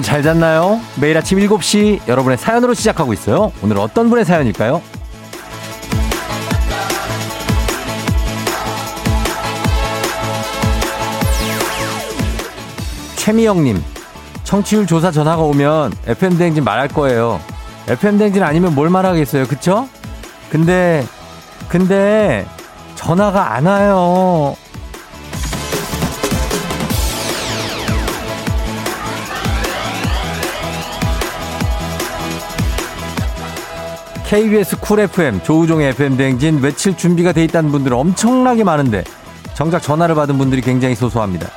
여러분 잘 잤나요? 매일 아침 7시 여러분의 사연으로 시작하고 있어요. 오늘 어떤 분의 사연일까요? 최미영님, 청취율 조사 전화가 오면 FM대행진 말할 거예요. FM대행진 아니면 뭘 말하겠어요. 그쵸? 근데, 근데, 전화가 안 와요. KBS 쿨 FM 조우종의 FM 대행진 외칠 준비가 돼 있다는 분들은 엄청나게 많은데 정작 전화를 받은 분들이 굉장히 소소합니다.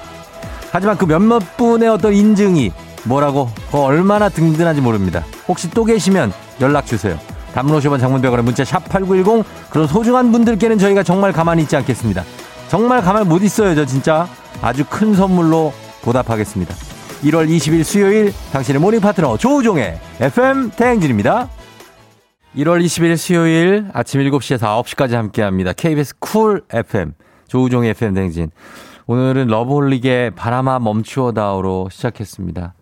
하지만 그 몇몇 분의 어떤 인증이 뭐라고 그 얼마나 든든한지 모릅니다. 혹시 또 계시면 연락 주세요. 50원 장문 백 원의 문자 샵 8910 그런 소중한 분들께는 저희가 정말 가만히 있지 않겠습니다. 정말 가만히 못 있어요 저 진짜 아주 큰 선물로 보답하겠습니다. 1월 20일 수요일 당신의 morning 파트너 조우종의 FM 대행진입니다. 1월 20일 수요일 아침 7시에서 9시까지 함께 합니다. KBS 쿨 FM, 조우종의 FM 대행진. 오늘은 러브홀릭의 바람아 멈추어다오로 시작했습니다.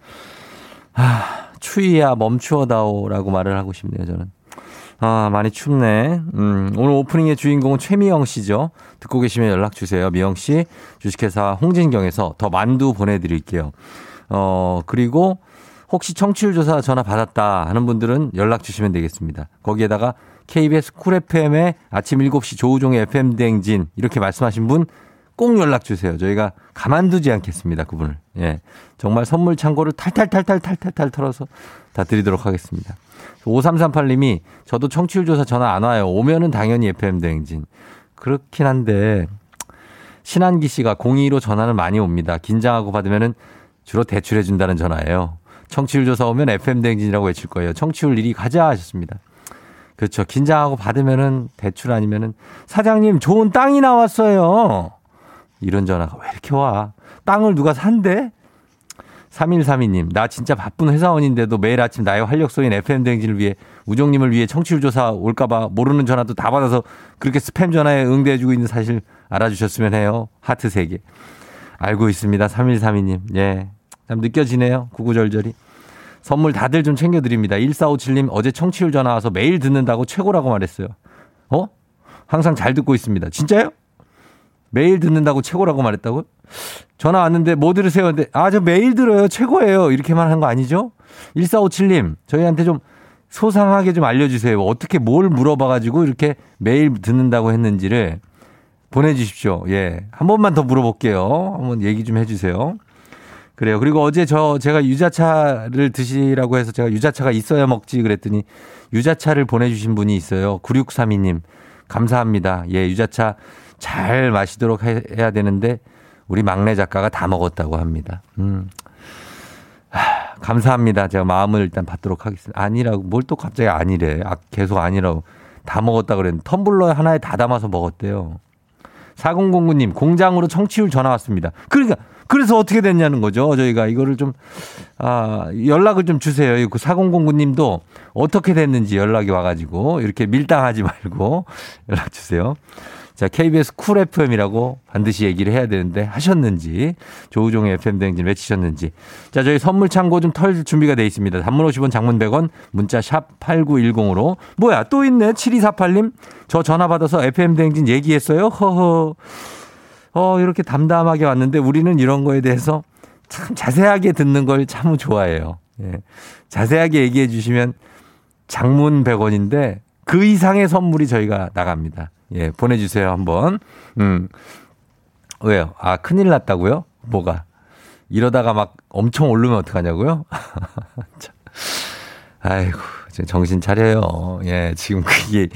아, 추위야 멈추어다오라고 말을 하고 싶네요, 저는. 아, 많이 춥네. 음, 오늘 오프닝의 주인공은 최미영 씨죠. 듣고 계시면 연락 주세요. 미영 씨, 주식회사 홍진경에서 더 만두 보내드릴게요. 어, 그리고 혹시 청취율 조사 전화 받았다 하는 분들은 연락 주시면 되겠습니다. 거기에다가 KBS 쿨 FM의 아침 7시 조우종의 FM 대행진 이렇게 말씀하신 분 꼭 연락 주세요. 저희가 가만두지 않겠습니다. 그분을. 예. 정말 선물 창고를 탈탈탈탈탈탈탈 털어서 다 드리도록 하겠습니다. 5338님이 저도 청취율 조사 전화 안 와요. 오면은 당연히 FM 대행진. 그렇긴 한데 신한기 씨가 02로 전화를 많이 옵니다. 긴장하고 받으면은 주로 대출해 준다는 전화예요. 청취율 조사 오면 FM 대행진이라고 외칠 거예요. 청취율 1위 가자 하셨습니다. 그렇죠. 긴장하고 받으면은 대출 아니면은 사장님 좋은 땅이 나왔어요. 이런 전화가 왜 이렇게 와? 땅을 누가 산대? 3132님, 나 진짜 바쁜 회사원인데도 매일 아침 나의 활력소인 FM대행진을 위해 우정님을 위해 청취율 조사 올까봐 모르는 전화도 다 받아서 그렇게 스팸 전화에 응대해주고 있는 사실 알아주셨으면 해요. 하트 3개. 알고 있습니다. 3132님. 예. 참 느껴지네요. 구구절절이. 선물 다들 좀 챙겨드립니다. 1457님 어제 청취율 전화 와서 매일 듣는다고 최고라고 말했어요. 어? 항상 잘 듣고 있습니다. 진짜요? 매일 듣는다고 최고라고 말했다고? 전화 왔는데 뭐 들으세요? 근데 아, 저 매일 들어요. 최고예요. 이렇게만 한 거 아니죠? 1457님, 저희한테 좀 소상하게 좀 알려주세요. 어떻게 뭘 물어봐가지고 이렇게 매일 듣는다고 했는지를 보내주십시오. 예. 한 번만 더 물어볼게요. 한번 얘기 좀 해주세요. 그래요. 그리고 어제 저 제가 유자차를 드시라고 해서 제가 유자차가 있어야 먹지 그랬더니 유자차를 보내주신 분이 있어요. 9632님. 감사합니다. 예, 유자차 잘 마시도록 해 야 되는데 우리 막내 작가가 다 먹었다고 합니다. 음. 하, 감사합니다. 제가 마음을 일단 받도록 하겠습니다. 아니라고 뭘 또 갑자기 아니래. 아, 계속 아니라고 다 먹었다 그랬는데 텀블러 하나에 다 담아서 먹었대요. 4009님 공장으로 청취율 전화 왔습니다. 그러니까 그래서 어떻게 됐냐는 거죠. 저희가 이거를 좀, 아, 연락을 좀 주세요. 그 4009님도 어떻게 됐는지 연락이 와가지고 이렇게 밀당하지 말고 연락 주세요. 자, KBS 쿨 FM이라고 반드시 얘기를 해야 되는데 하셨는지, 조우종의 FM 대행진 외치셨는지. 자, 저희 선물 창고 좀 털 준비가 돼 있습니다. 단문 50원 장문 100원, 문자 샵 8910으로. 뭐야, 또 있네. 7248님. 저 전화 받아서 FM 대행진 얘기했어요? 허허. 어, 이렇게 담담하게 왔는데 우리는 이런 거에 대해서 참 자세하게 듣는 걸 참 좋아해요. 예. 자세하게 얘기해 주시면 장문 100원인데 그 이상의 선물이 저희가 나갑니다. 예, 보내주세요, 한번. 음. 왜요? 아, 큰일 났다고요? 뭐가? 이러다가 막 엄청 오르면 어떡하냐고요? 아이고, 정신 차려요. 예, 지금 그게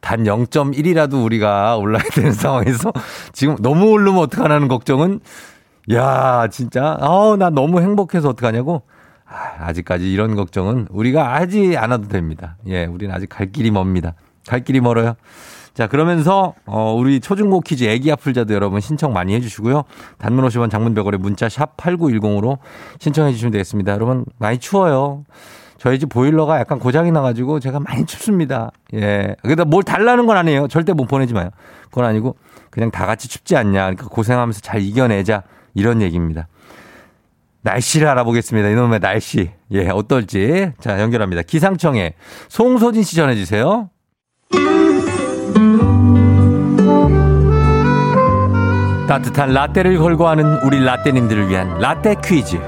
단 0.1이라도 우리가 올라야 되는 상황에서 지금 너무 오르면 어떡하냐는 걱정은 야, 진짜, 어우, 나 너무 행복해서 어떡하냐고? 아, 아직까지 이런 걱정은 우리가 하지 않아도 됩니다. 예, 우리는 아직 갈 길이 멉니다. 갈 길이 멀어요. 자, 그러면서, 어, 우리 초중고 퀴즈 애기 아플자도 여러분 신청 많이 해주시고요. 단문 50원 장문 100원에 문자 샵 8910으로 신청해 주시면 되겠습니다. 여러분, 많이 추워요. 저희 집 보일러가 약간 고장이 나가지고 제가 많이 춥습니다. 예. 그러다 뭘 달라는 건 아니에요. 절대 못 보내지 마요. 그건 아니고 그냥 다 같이 춥지 않냐. 그러니까 고생하면서 잘 이겨내자. 이런 얘기입니다. 날씨를 알아보겠습니다. 이놈의 날씨. 예, 어떨지. 자, 연결합니다. 기상청에 송소진 씨 전해주세요. 따뜻한 라떼를 걸고 하는 우리 라떼님들을 위한 라떼 퀴즈.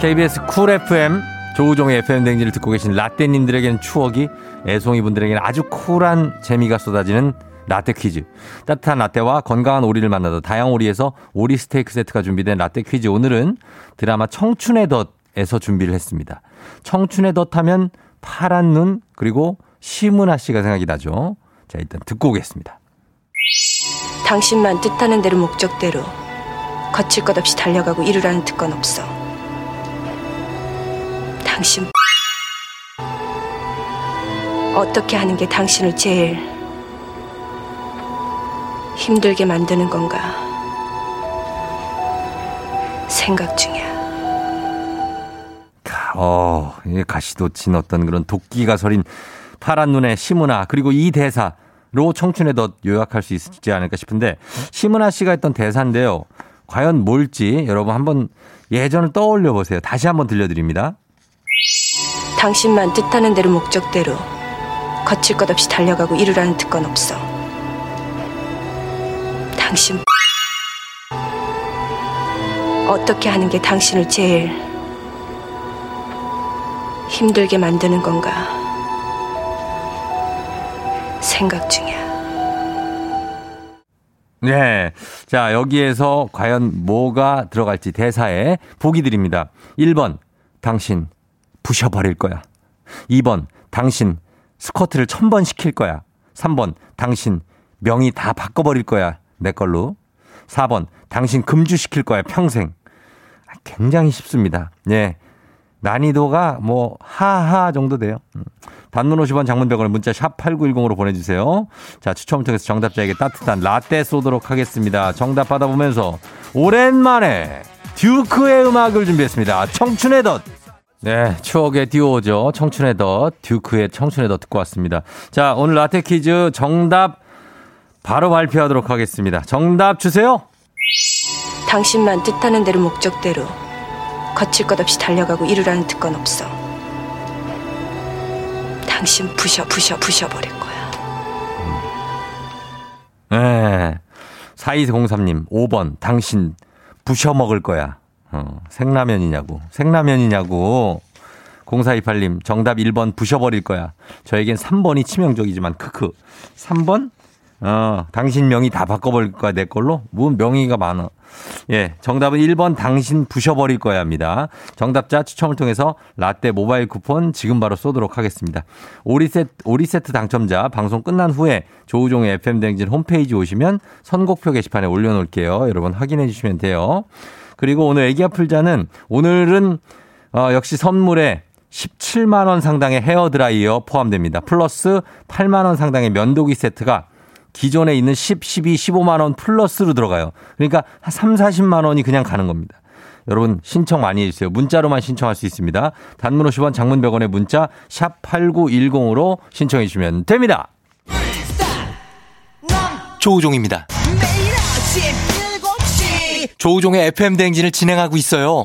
KBS 쿨 FM 조우종의 FM 대행진을 듣고 계신 라떼님들에게는 추억이 애송이 분들에게는 아주 쿨한 재미가 쏟아지는 라떼 퀴즈. 따뜻한 라떼와 건강한 오리를 만나다 다향 오리에서 오리 스테이크 세트가 준비된 라떼 퀴즈. 오늘은 드라마 청춘의 덫에서 준비를 했습니다. 청춘의 덫 하면 파란 눈 그리고 시문아 씨가 생각이 나죠. 자, 일단 듣고 오겠습니다. 당신만 뜻하는 대로 목적대로 거칠 것 없이 달려가고 이루라는 특권 없어. 당신 어떻게 하는 게 당신을 제일 힘들게 만드는 건가 생각 중이야. 어, 가시도 친 어떤 그런 도끼가 서린 파란 눈의 시문아 그리고 이 대사로 청춘의 덫 요약할 수 있지 않을까 싶은데 시문아 씨가 했던 대사인데요. 과연 뭘지 여러분 한번 예전을 떠올려 보세요. 다시 한번 들려드립니다. 당신만 뜻하는 대로 목적대로 거칠 것 없이 달려가고 이루라는 특권 없어. 당신 어떻게 하는 게 당신을 제일 힘들게 만드는 건가 생각 중이야. 네. 자, 여기에서 과연 뭐가 들어갈지 대사에 보기 드립니다. 1번, 당신 부셔버릴 거야. 2번, 당신 스쿼트를 천번 시킬 거야. 3번, 당신 명의 다 바꿔버릴 거야. 내 걸로. 4번, 당신 금주시킬 거야. 평생. 아, 굉장히 쉽습니다. 예. 난이도가 뭐, 하하 정도 돼요. 음. 단문 50원 장문 100원을 문자 샵 8910으로 보내주세요. 자, 추첨을 통해서 정답자에게 따뜻한 라떼 쏘도록 하겠습니다. 정답 받아보면서 오랜만에 듀크의 음악을 준비했습니다. 청춘의 덫. 네, 추억의 듀오죠. 청춘의 덫, 듀크의 청춘의 덫 듣고 왔습니다. 자, 오늘 라떼 퀴즈 정답 바로 발표하도록 하겠습니다. 정답 주세요. 당신만 뜻하는 대로 목적대로 거칠 것 없이 달려가고 이루라는 특권 없어. 당신 부셔 부셔 부셔 버릴 거야. 네. 4203님, 5번, 당신 부셔 먹을 거야. 어, 생라면이냐고. 생라면이냐고. 0428님, 정답 1번 부셔버릴 거야. 저에겐 3번이 치명적이지만, 크크. 3번? 어, 당신 명의 다 바꿔버릴 거야, 내 걸로? 뭐 명의가 많아. 예, 정답은 1번 당신 부셔버릴 거야 합니다. 정답자 추첨을 통해서 라떼 모바일 쿠폰 지금 바로 쏘도록 하겠습니다. 오리세트, 오리세트 당첨자 방송 끝난 후에 조우종의 FM댕진 홈페이지 오시면 선곡표 게시판에 올려놓을게요. 여러분 확인해 주시면 돼요. 그리고 오늘 애기 아플자는 오늘은 어, 역시 선물에 17만 원 상당의 헤어 드라이어 포함됩니다. 플러스 8만 원 상당의 면도기 세트가 기존에 있는 10, 12, 15만 원 플러스로 들어가요. 그러니까 한 3, 40만 원이 그냥 가는 겁니다. 여러분 신청 많이 해주세요. 문자로만 신청할 수 있습니다. 단문 50원 장문 100원의 문자 샵 8910으로 신청해 주시면 됩니다. 조우종입니다. 매일 아침 7시 조우종의 FM 대행진을 진행하고 있어요.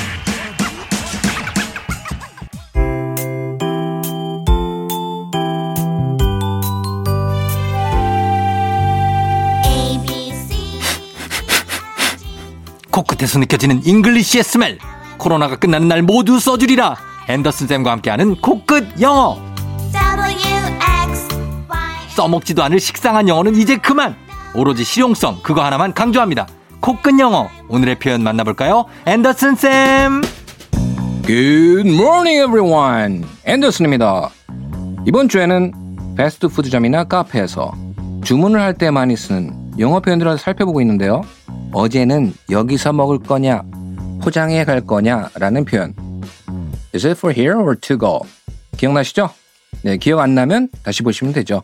코끝에서 느껴지는 English의 smell. 코로나가 끝나는 날 모두 써주리라. 앤더슨 쌤과 함께하는 코끝 영어. 써먹지도 않을 식상한 영어는 이제 그만. 오로지 실용성 그거 하나만 강조합니다. 코끝 영어. 오늘의 표현 만나볼까요? 앤더슨 쌤. Good morning, everyone. 앤더슨입니다. 이번 주에는 패스트푸드점이나 카페에서 주문을 할 때 많이 쓰는 영어 표현들을 살펴보고 있는데요. 어제는 여기서 먹을 거냐, 포장해 갈 거냐라는 표현. Is it for here or to go? 기억나시죠? 네, 기억 안 나면 다시 보시면 되죠.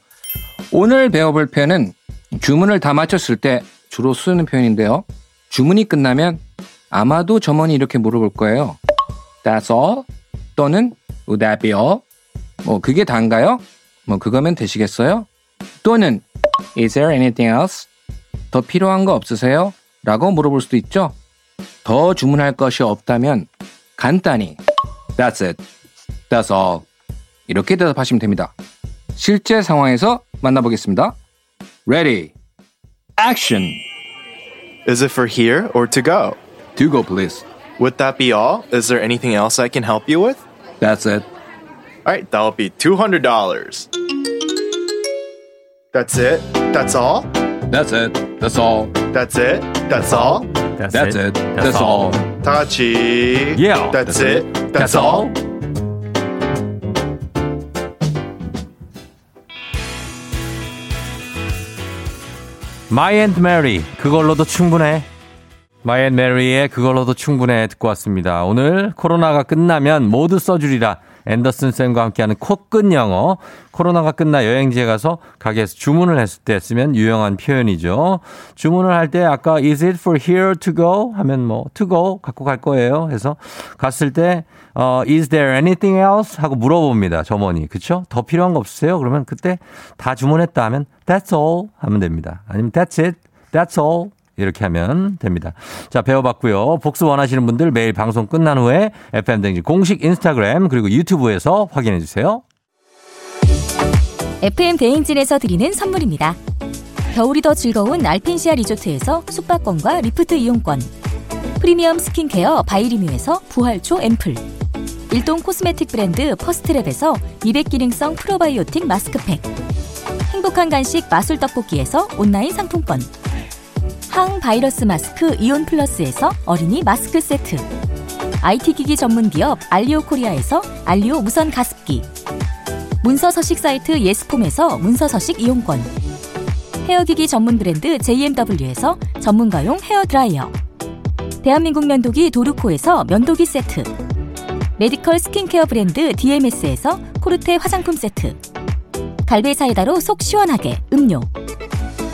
오늘 배워볼 표현은 주문을 다 마쳤을 때 주로 쓰는 표현인데요. 주문이 끝나면 아마도 점원이 이렇게 물어볼 거예요. That's all? 또는 Would that be all? 뭐 그게 단가요? 뭐 그거면 되시겠어요? 또는 Is there anything else? 더 필요한 거 없으세요? 라고 물어볼 수도 있죠. 더 주문할 것이 없다면 간단히 That's it. That's all. 이렇게 대답하시면 됩니다. 실제 상황에서 만나보겠습니다. Ready. Action. Is it for here or to go? Do go please. Would that be all? Is there anything else I can help you with? That's it. All right, that'll be $200. That's it? That's all? That's it. That's all. That's it? That's all? That's it. That's all. 다 같이. Yeah. That's it? That's all? My and Mary 그걸로도 충분해. My and Mary의 그걸로도 충분해 듣고 왔습니다. 오늘 코로나가 끝나면 모두 써주리라. 앤더슨 쌤과 함께하는 코끝 영어. 코로나가 끝나 여행지에 가서 가게에서 주문을 했을 때 쓰면 유용한 표현이죠. 주문을 할 때 아까 is it for here to go 하면 뭐 to go 갖고 갈 거예요. 해서 갔을 때 어, is there anything else 하고 물어봅니다. 점원이. 그쵸? 더 필요한 거 없으세요? 그러면 그때 다 주문했다 하면 that's all 하면 됩니다. 아니면 that's it. that's all. 이렇게 하면 됩니다. 자, 배워봤고요. 복수 원하시는 분들 매일 방송 끝난 후에 FM댕지 공식 인스타그램 그리고 유튜브에서 확인해 주세요. FM 대행진에서 드리는 선물입니다. 겨울이 더 즐거운 알펜시아 리조트에서 숙박권과 리프트 이용권. 프리미엄 스킨케어 바이리뮤에서 부활초 앰플. 일동 코스메틱 브랜드 퍼스트랩에서 미백 기능성 프로바이오틱 마스크팩. 행복한 간식 마술 떡볶이에서 온라인 상품권. 항바이러스 마스크 이온 플러스에서 어린이 마스크 세트. IT 기기 전문 기업 알리오 코리아에서 알리오 무선 가습기. 문서 서식 사이트 예스폼에서 문서 서식 이용권. 헤어 기기 전문 브랜드 JMW에서 전문가용 헤어 드라이어. 대한민국 면도기 도르코에서 면도기 세트. 메디컬 스킨케어 브랜드 DMS에서 코르테 화장품 세트. 갈배 사이다로 속 시원하게 음료.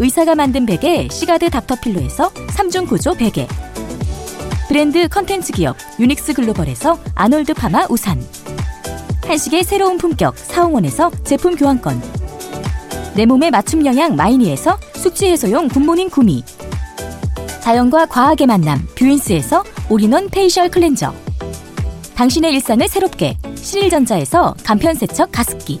의사가 만든 베개 시가드 닥터필로에서 3중 구조 베개. 브랜드 컨텐츠 기업 유닉스 글로벌에서 아놀드 파마 우산. 한식의 새로운 품격 사옹원에서 제품 교환권 내 몸에 맞춤 영양 마이니에서 숙취 해소용 굿모닝 구미 자연과 과학의 만남 뷰인스에서 올인원 페이셜 클렌저 당신의 일상을 새롭게 신일전자에서 간편세척 가습기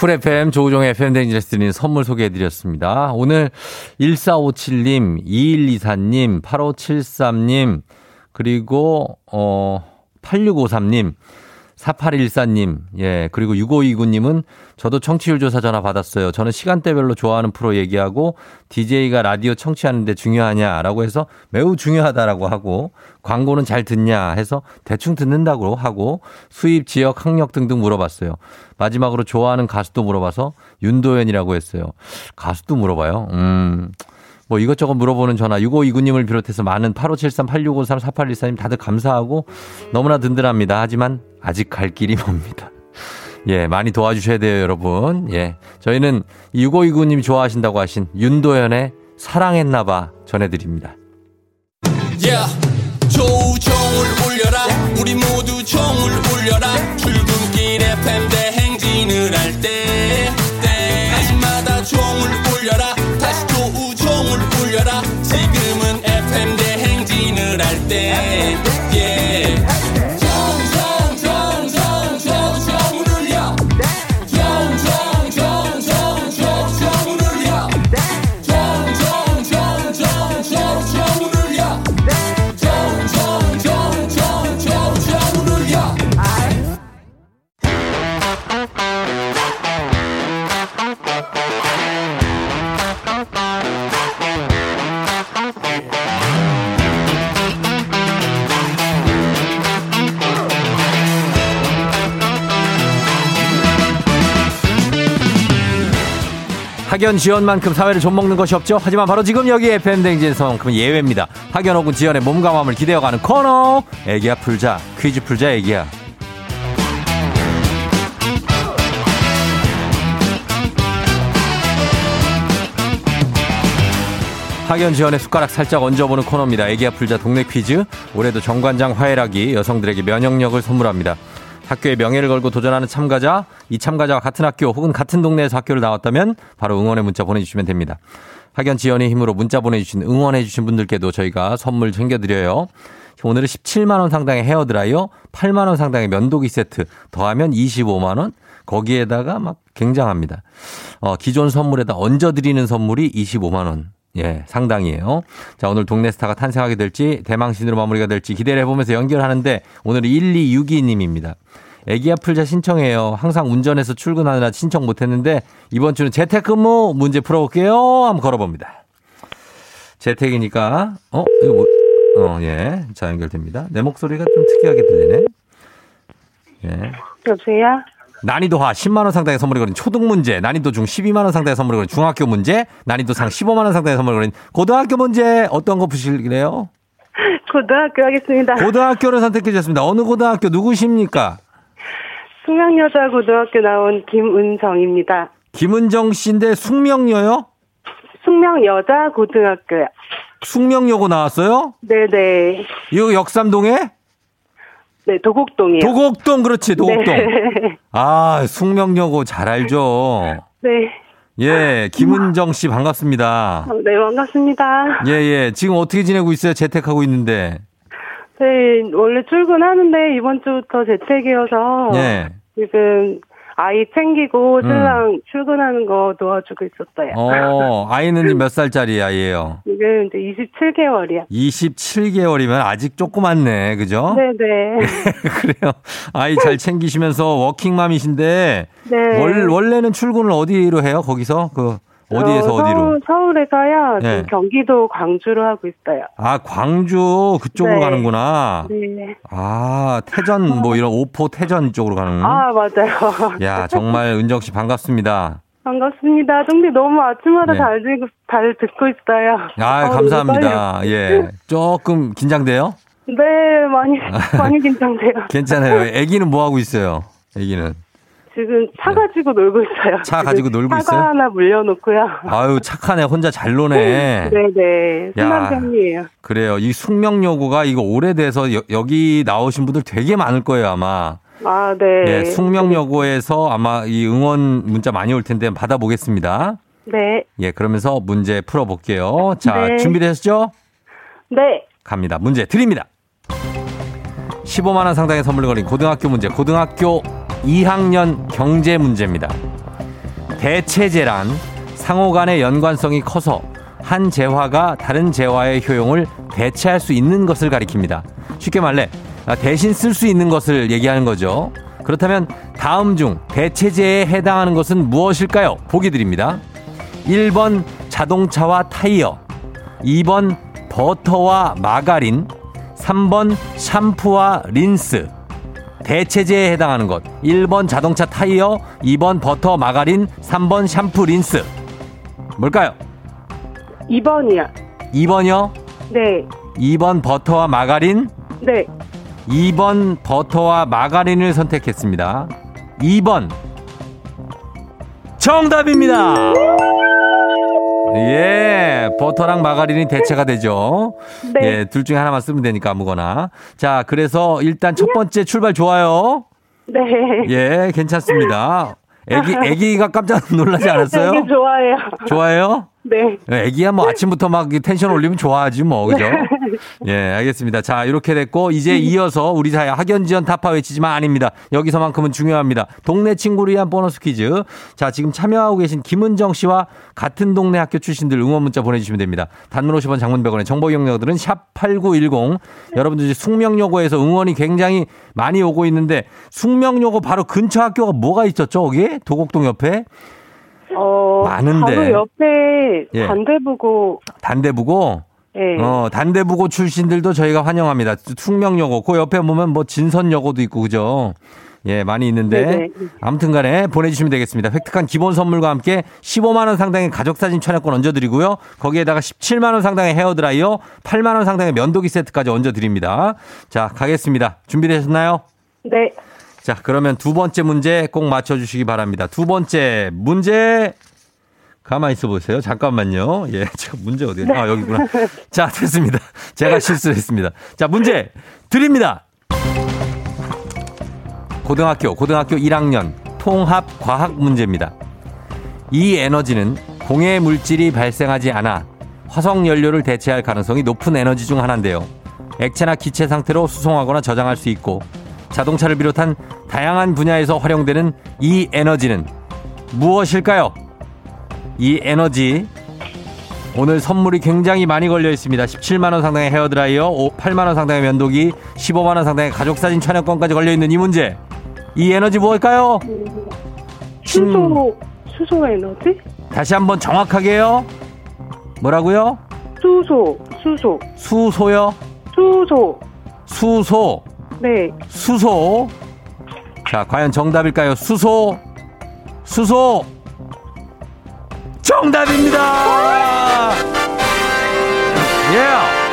쿨 FM 조우종의 FM 대행진에서 드리는 선물 소개해드렸습니다. 오늘 1457님, 2124님, 8573님, 그리고, 어, 8653님, 4814님, 예, 그리고 6529님은 저도 청취율 조사 전화 받았어요. 저는 시간대별로 좋아하는 프로 얘기하고 DJ가 라디오 청취하는데 중요하냐라고 해서 매우 중요하다라고 하고 광고는 잘 듣냐 해서 대충 듣는다고 하고 수입, 지역, 학력 등등 물어봤어요. 마지막으로 좋아하는 가수도 물어봐서 윤도현이라고 했어요. 가수도 물어봐요. 음. 뭐 이것저것 물어보는 전화 6529님을 비롯해서 많은 8573, 8653, 4814님 다들 감사하고 너무나 든든합니다. 하지만 아직 갈 길이 멉니다. 예, 많이 도와주셔야 돼요, 여러분. 예. 저희는 6529님이 좋아하신다고 하신 윤도현의 사랑했나봐 전해드립니다. Yeah. 학연 지원만큼 사회를 좀먹는 것이 없죠. 하지만 바로 지금 여기 FM 댕진에서만큼은 예외입니다. 학연 혹은 지원의 몸과 마음을 기대어가는 코너. 애기야 풀자. 퀴즈 풀자 애기야. 학연 지원의 숟가락 살짝 얹어보는 코너입니다. 애기야 풀자 동네 퀴즈. 올해도 정관장 화해락이 여성들에게 면역력을 선물합니다. 학교의 명예를 걸고 도전하는 참가자, 이 참가자와 같은 학교 혹은 같은 동네에서 학교를 나왔다면 바로 응원의 문자 보내주시면 됩니다. 학연 지원의 힘으로 문자 보내주신 응원해주신 분들께도 저희가 선물 챙겨드려요. 오늘은 17만원 상당의 헤어드라이어, 8만원 상당의 면도기 세트, 더하면 25만원? 거기에다가 막 굉장합니다. 어, 기존 선물에다 얹어드리는 선물이 25만원. 예, 상당이에요. 자, 오늘 동네 스타가 탄생하게 될지 대망신으로 마무리가 될지 기대를 해보면서 연결하는데 오늘은 1262님입니다. 애기야 풀자 신청해요. 항상 운전해서 출근하느라 신청 못했는데 이번 주는 재택근무 문제 풀어볼게요. 한번 걸어봅니다. 재택이니까 어 이거 뭐 어, 예. 자, 연결됩니다. 내 목소리가 좀 특이하게 들리네. 예. 여보세요? 난이도하 10만원 상당의 선물이 걸린 초등 문제, 난이도 중 12만원 상당의 선물이 걸린 중학교 문제, 난이도 상 15만원 상당의 선물이 걸린 고등학교 문제, 어떤 거 푸실래요? 고등학교 하겠습니다. 고등학교를 선택해 주셨습니다. 어느 고등학교 누구십니까? 숙명여자고등학교 나온 김은정입니다. 김은정 씨인데 숙명여요? 숙명여자고등학교요. 숙명여고 나왔어요? 네네. 이거 역삼동에? 네, 도곡동이요. 도곡동, 그렇지, 도곡동. 네. 아, 숙명여고 잘 알죠. 네. 예, 김은정 씨 반갑습니다. 네, 반갑습니다. 예, 예. 지금 어떻게 지내고 있어요? 재택하고 있는데. 네, 원래 출근하는데 이번 주부터 재택이어서 예. 지금 아이 챙기고 신랑 출근하는 거 도와주고 있었어요. 어, 아이는 몇 살짜리 아이예요? 지금 이제 27개월이야. 27개월이면 아직 조그맣네. 그죠? 네네. 그래요. 아이 잘 챙기시면서 워킹맘이신데 네. 월, 원래는 출근을 어디로 해요? 거기서? 그 어디에서 어, 어디로? 서울, 서울 에서요. 네. 경기도 광주로 하고 있어요. 아, 광주 그쪽으로 네. 가는구나. 네. 아, 태전 뭐 이런 오포 태전 쪽으로 가는. 아, 맞아요. 야, 정말 은정 씨 반갑습니다. 반갑습니다. 근데 너무 아침마다 네. 잘, 듣고, 잘 듣고 있어요. 아, 아우, 감사합니다. 예. 조금 긴장돼요? 네, 많이, 많이 긴장돼요. 괜찮아요. 아기는 뭐 하고 있어요? 아기는. 지금 차 가지고 놀고 있어요. 네. 차 가지고 놀고 있어요? 하나 물려놓고요. 아유, 착하네. 혼자 잘 노네. 네네. 야. 순한 편이에요. 그래요. 이 숙명여고가 이거 오래돼서 여, 여기 나오신 분들 되게 많을 거예요, 아마. 아, 네. 예, 숙명여고에서 아마 이 응원 문자 많이 올 텐데 받아보겠습니다. 네. 예, 그러면서 문제 풀어볼게요. 자, 네. 준비되셨죠? 네. 갑니다. 문제 드립니다. 15만원 상당의 선물 걸린 고등학교 문제, 고등학교 2학년 경제 문제입니다. 대체제란 상호 간의 연관성이 커서 한 재화가 다른 재화의 효용을 대체할 수 있는 것을 가리킵니다. 쉽게 말해, 아, 대신 쓸 수 있는 것을 얘기하는 거죠. 그렇다면 다음 중 대체제에 해당하는 것은 무엇일까요? 보기 드립니다. 1번 자동차와 타이어, 2번 버터와 마가린, 3번 샴푸와 린스. 대체제에 해당하는 것. 1번 자동차 타이어, 2번 버터 마가린, 3번 샴푸 린스. 뭘까요? 2번이요. 2번이요? 네. 2번 버터와 마가린, 네. 2번 버터와 마가린을 선택했습니다. 2번 정답입니다. 예, 버터랑 마가린이 대체가 되죠. 네. 예, 둘 중에 하나만 쓰면 되니까 아무거나. 자, 그래서 일단 첫 번째 출발 좋아요. 네. 예, 괜찮습니다. 애기, 애기가 깜짝 놀라지 않았어요? 되게 좋아해요. 좋아요? 네. 애기야 뭐 아침부터 막 텐션 올리면 좋아하지 뭐, 그죠? 예, 알겠습니다. 자, 이렇게 됐고, 이제 이어서 우리 사회 학연지원 타파 외치지만 아닙니다. 여기서만큼은 중요합니다. 동네 친구를 위한 보너스 퀴즈. 자, 지금 참여하고 계신 김은정 씨와 같은 동네 학교 출신들 응원 문자 보내주시면 됩니다. 단문 50원 장문 100원의 정보 이용료들은 샵 8910. 여러분들 이제 숙명여고에서 응원이 굉장히 많이 오고 있는데, 숙명여고 바로 근처 학교가 뭐가 있었죠, 거기? 도곡동 옆에? 어, 많은데. 바로 옆에 예. 반대부고, 단대부고? 예. 어, 단대부고 출신들도 저희가 환영합니다. 숙명여고, 그 옆에 보면 뭐 진선여고도 있고, 그죠? 예, 많이 있는데. 네네. 아무튼 간에 보내주시면 되겠습니다. 획득한 기본 선물과 함께 15만원 상당의 가족사진 촬영권 얹어드리고요. 거기에다가 17만원 상당의 헤어드라이어, 8만원 상당의 면도기 세트까지 얹어드립니다. 자, 가겠습니다. 준비되셨나요? 네. 자, 그러면 두 번째 문제 꼭 맞춰주시기 바랍니다. 두 번째 문제. 가만히 있어 보세요. 잠깐만요. 예, 저 문제 어디에? 아, 여기구나. 자, 됐습니다. 제가 실수를 했습니다. 자, 문제 드립니다. 고등학교, 고등학교 1학년 통합 과학 문제입니다. 이 에너지는 공해 물질이 발생하지 않아 화석 연료를 대체할 가능성이 높은 에너지 중 하나인데요. 액체나 기체 상태로 수송하거나 저장할 수 있고 자동차를 비롯한 다양한 분야에서 활용되는 이 에너지는 무엇일까요? 이 에너지 오늘 선물이 굉장히 많이 걸려 있습니다. 17만 원 상당의 헤어드라이어, 8만 원 상당의 면도기, 15만 원 상당의 가족 사진 촬영권까지 걸려 있는 이 문제. 이 에너지 무엇일까요? 신- 수소, 수소 에너지? 다시 한번 정확하게요. 뭐라고요? 수소, 수소, 수소요? 수소. 수소. 네. 수소. 자, 과연 정답일까요? 수소. 수소. 정답입니다. 예.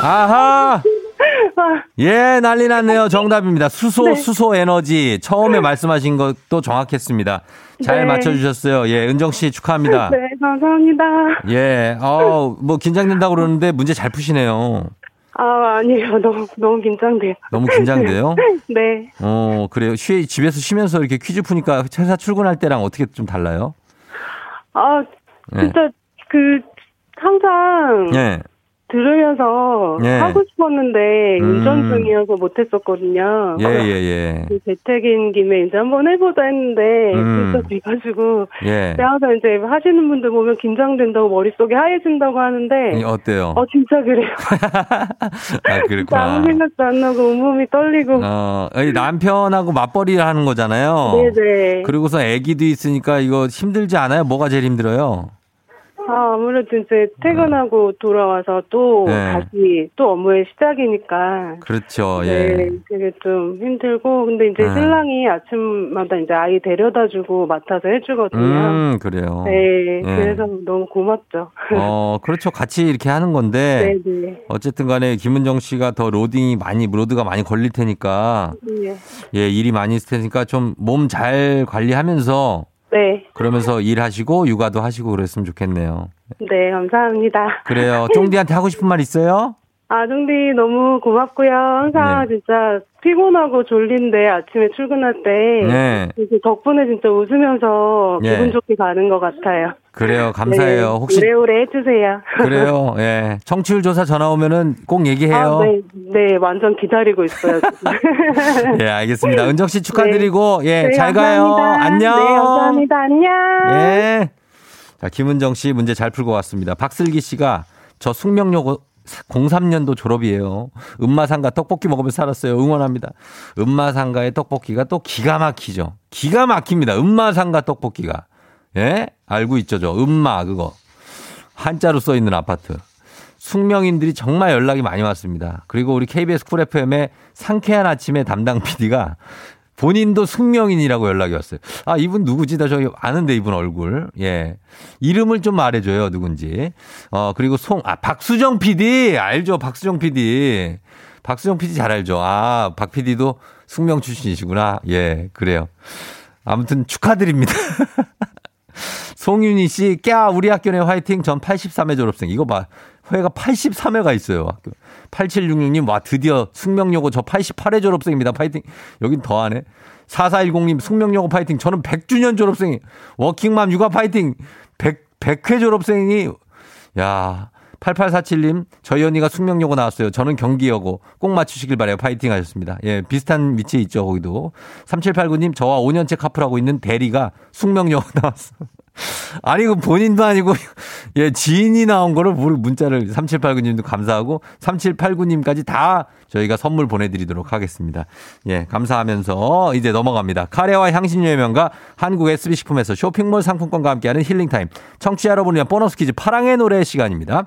아하. 예, 난리 났네요. 정답입니다. 수소, 수소 에너지. 처음에 말씀하신 것도 정확했습니다. 잘 네. 맞춰주셨어요. 예, 은정 씨 축하합니다. 네, 감사합니다. 예, 어, 뭐, 긴장된다고 그러는데 문제 잘 푸시네요. 아, 아니에요. 너무, 너무 긴장돼요. 너무 긴장돼요? 네. 어, 그래요. 쉬, 집에서 쉬면서 이렇게 퀴즈 푸니까 회사 출근할 때랑 어떻게 좀 달라요? 아, 예. 진짜, 그, 항상 예. 들으면서 예. 하고 싶었는데, 음. 운전 중이어서 못했었거든요. 예, 예, 예. 그 재택인 김에 이제 한번 해보자 했는데, 음. 진짜 돼가지고, 예. 항상 이제 하시는 분들 보면 긴장된다고 머릿속에 하얘진다고 하는데, 이 어때요? 어, 진짜 그래요. 아, 진짜 아무 그렇구나. 생각도 안 나고 온몸이 떨리고. 어, 이 남편하고 맞벌이를 하는 거잖아요. 네네. 그리고서 아기도 있으니까 이거 힘들지 않아요? 뭐가 제일 힘들어요? 아, 아무래도 이제 퇴근하고 돌아와서 또 네. 다시 또 업무의 시작이니까. 그렇죠. 네, 예. 되게 좀 힘들고. 근데 이제 네. 신랑이 아침마다 이제 아이 데려다 주고 맡아서 해 주거든요. 음, 그래요. 네, 예. 그래서 너무 고맙죠. 어, 그렇죠. 같이 이렇게 하는 건데. 네네. 어쨌든 간에 김은정 씨가 더 로딩이 많이, 로드가 많이 걸릴 테니까. 네. 예, 일이 많이 있을 테니까 좀 몸 잘 관리하면서 네, 그러면서 일하시고 육아도 하시고 그랬으면 좋겠네요. 네, 감사합니다. 그래요. 쫑디한테 하고 싶은 말 있어요? 아, 종디 너무 고맙고요. 항상 네. 진짜 피곤하고 졸린데 아침에 출근할 때. 네. 덕분에 진짜 웃으면서 예. 기분 좋게 가는 것 같아요. 그래요. 감사해요. 네, 혹시 오래오래 해주세요. 그래요. 예. 청취율 조사 전화 오면은 꼭 얘기해요. 아, 네, 네, 완전 기다리고 있어요. 예, 알겠습니다. 은정 씨 축하드리고 예, 네, 잘 가요. 감사합니다. 안녕. 네, 감사합니다. 안녕. 예. 자, 김은정 씨 문제 잘 풀고 왔습니다. 박슬기 씨가 저 숙명여고 03년도 졸업이에요. 음마상가 떡볶이 먹으면서 살았어요. 응원합니다. 음마상가의 떡볶이가 또 기가 막히죠. 기가 막힙니다. 음마상가 떡볶이가. 예? 알고 있죠, 저. 음마, 그거. 한자로 써 있는 아파트. 숙명인들이 정말 연락이 많이 왔습니다. 그리고 우리 KBS 쿨 FM의 상쾌한 아침의 담당 PD가 본인도 숙명인이라고 연락이 왔어요. 아, 이분 누구지? 나 저기 아는데 이분 얼굴. 예. 이름을 좀 말해줘요, 누군지. 어, 그리고 송, 아, 박수정 PD! 알죠, 박수정 PD. 박수정 PD 잘 알죠. 아, 박 PD도 숙명 출신이시구나. 예, 그래요. 아무튼 축하드립니다. 송윤희 씨, 꺄, 우리 학교네 화이팅. 전 83회 졸업생. 이거 봐. 회가 83회가 있어요. 학교. 8766님, 와, 드디어 숙명여고 저 88회 졸업생입니다. 파이팅. 여긴 더하네. 4410님, 숙명여고 파이팅. 저는 100주년 졸업생이. 워킹맘 육아 파이팅. 100, 100회 졸업생이. 야 8847님, 저희 언니가 숙명여고 나왔어요. 저는 경기여고. 꼭 맞추시길 바래요. 파이팅 하셨습니다. 예, 비슷한 위치에 있죠, 거기도. 3789님, 저와 5년째 카풀하고 있는 대리가 숙명여고 나왔어. 아니, 그 본인도 아니고, 예, 지인이 나온 거를 물- 문자를 3789님도 감사하고, 3789님까지 다 저희가 선물 보내드리도록 하겠습니다. 예, 감사하면서 이제 넘어갑니다. 카레와 향신료의 명가 한국 SB식품에서 쇼핑몰 상품권과 함께하는 힐링타임. 청취자 여러분을 위한 보너스 퀴즈 파랑의 노래 시간입니다.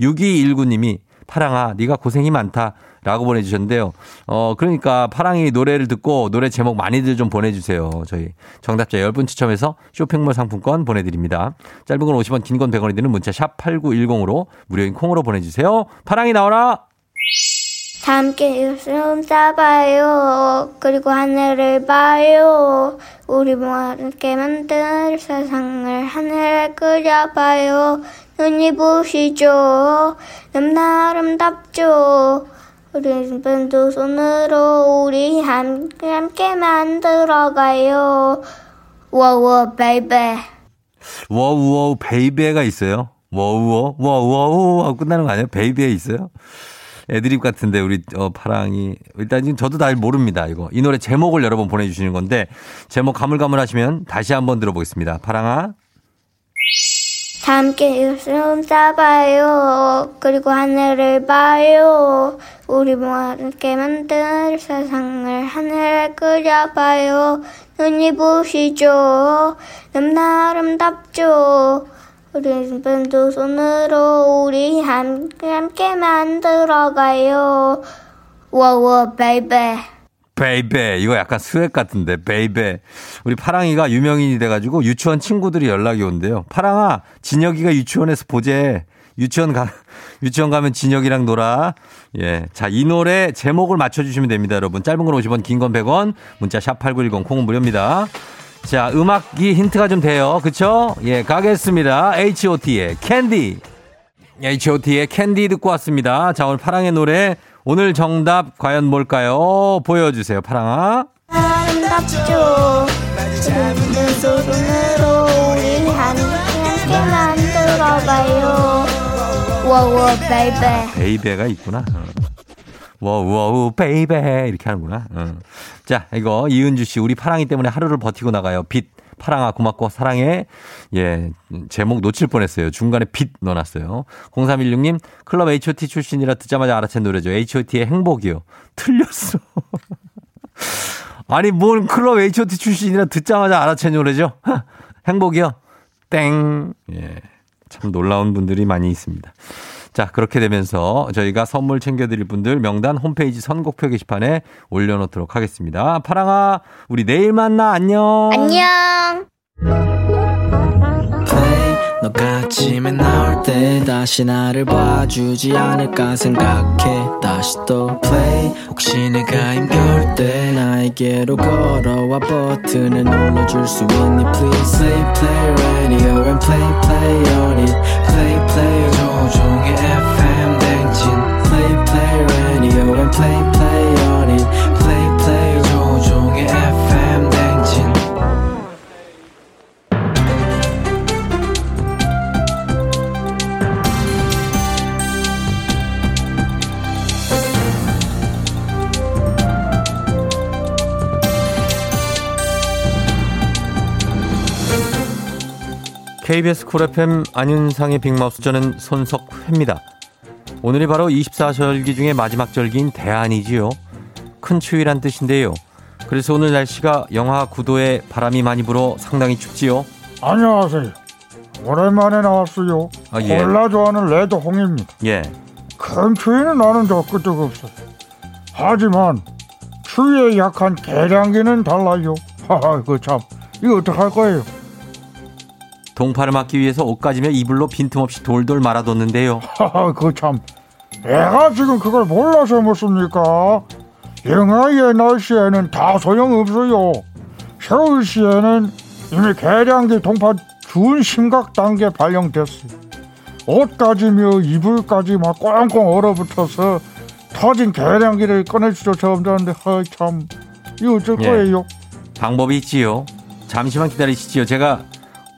6219님이 파랑아, 네가 고생이 많다. 라고 보내주셨는데요. 어, 그러니까 파랑이 노래를 듣고 노래 제목 많이들 좀 보내주세요. 저희 정답자 10분 추첨해서 쇼핑몰 상품권 보내드립니다. 짧은 건 50원, 긴 건 100원이 드는 문자 샵 8910으로 무료인 콩으로 보내주세요. 파랑이 나와라! 다 함께 손을 잡아요. 그리고 하늘을 봐요. 우리가 함께 만들 세상을 하늘에 그려봐요. 눈이 부시죠. 너무나 아름답죠. 우리 두 손으로 우리 함께 함께 만들어가요. 워워 baby. 워우워우 baby가 있어요. 워우워, 워우워우 하고 끝나는 거 아니에요? baby 있어요? 애드립 같은데 우리 어, 파랑이 일단 지금 저도 잘 모릅니다 이거 이 노래 제목을 여러 번 보내주시는 건데 제목 가물가물하시면 다시 한번 들어보겠습니다 파랑아 다 함께 웃음 싸봐요. 그리고 하늘을 봐요. 우리 모아 함께 만들 세상을 하늘에 그려봐요. 눈이 부시죠. 너무나 아름답죠. 우리 두 손으로 우리 함께 함께 만들어가요. 워워 baby. baby. 이거 약간 swag 같은데 baby. 우리 파랑이가 유명인이 돼가지고 유치원 친구들이 연락이 온대요. 파랑아 진혁이가 유치원에서 보재. 유치원 가 유치원 가면 진혁이랑 놀아. 예 자 이 노래 제목을 맞춰주시면 됩니다 여러분. 짧은 건 50원 긴 건 100원. 문자 샵 #8910 콩은 무료입니다. 자 음악이 힌트가 좀 돼요. 그쵸? 예 가겠습니다. H.O.T의 캔디 H.O.T의 캔디 듣고 왔습니다 자 오늘 파랑의 노래 오늘 정답 과연 뭘까요? 보여주세요, 파랑아. 아름답죠. 손으로 우리 함께. 워워 baby. baby가 있구나. 어. 워우워우 baby 이렇게 하는구나. 어. 자, 이거 이은주 씨 우리 파랑이 때문에 하루를 버티고 나가요. 빛 파랑아 고맙고 사랑해. 예, 제목 놓칠 뻔했어요. 중간에 빛 넣어놨어요. 0316님 클럽 H.O.T 출신이라 듣자마자 알아챈 노래죠. H.O.T의 행복이요. 틀렸어. 아니 뭔 클럽 H.O.T 출신이라 듣자마자 알아챈 노래죠. 행복이요. 땡. 예, 참 놀라운 분들이 많이 있습니다. 자, 그렇게 되면서 저희가 선물 챙겨드릴 분들 명단 홈페이지 선곡표 게시판에 올려놓도록 하겠습니다. 파랑아, 우리 내일 만나. 안녕. 안녕. 너가 아침에 나올 때 다시 나를 봐주지 않을까 생각해 다시 또 play 혹시 내가 힘겨울 때 나에게로 걸어와 버튼을 눌러줄 수 있니 please play play radio and play play on it play play 조종의 FM 댕진 play play radio and play play KBS 쿨 FM 안윤상의 빅마우스 저는 손석회입니다. 오늘이 바로 24절기 중에 마지막 절기인 대안이지요. 큰 추위란 뜻인데요. 그래서 오늘 날씨가 영하 9도에 바람이 많이 불어 상당히 춥지요. 안녕하세요. 오랜만에 나왔어요. 아, 예. 콜라 좋아하는 레드 홍입니다. 예. 큰 추위는 나는 저 끄떡없어요. 하지만 추위에 약한 계량기는 달라요. 하하, 그 참. 이거 어떡할 거예요? 동파를 막기 위해서 옷가지며 이불로 빈틈없이 돌돌 말아뒀는데요. 하하, 그 참. 내가 지금 그걸 몰라서 묻습니까? 영하의 날씨에는 다 소용없어요. 서울시에는 이미 계량기 동파 준 심각 단계 발령됐어요. 옷까지며 이불까지 막 꽁꽁 얼어붙어서 터진 계량기를 꺼내주죠 점잖은데 참 이거 어쩔 예. 거예요? 방법이 있지요. 잠시만 기다리시지요. 제가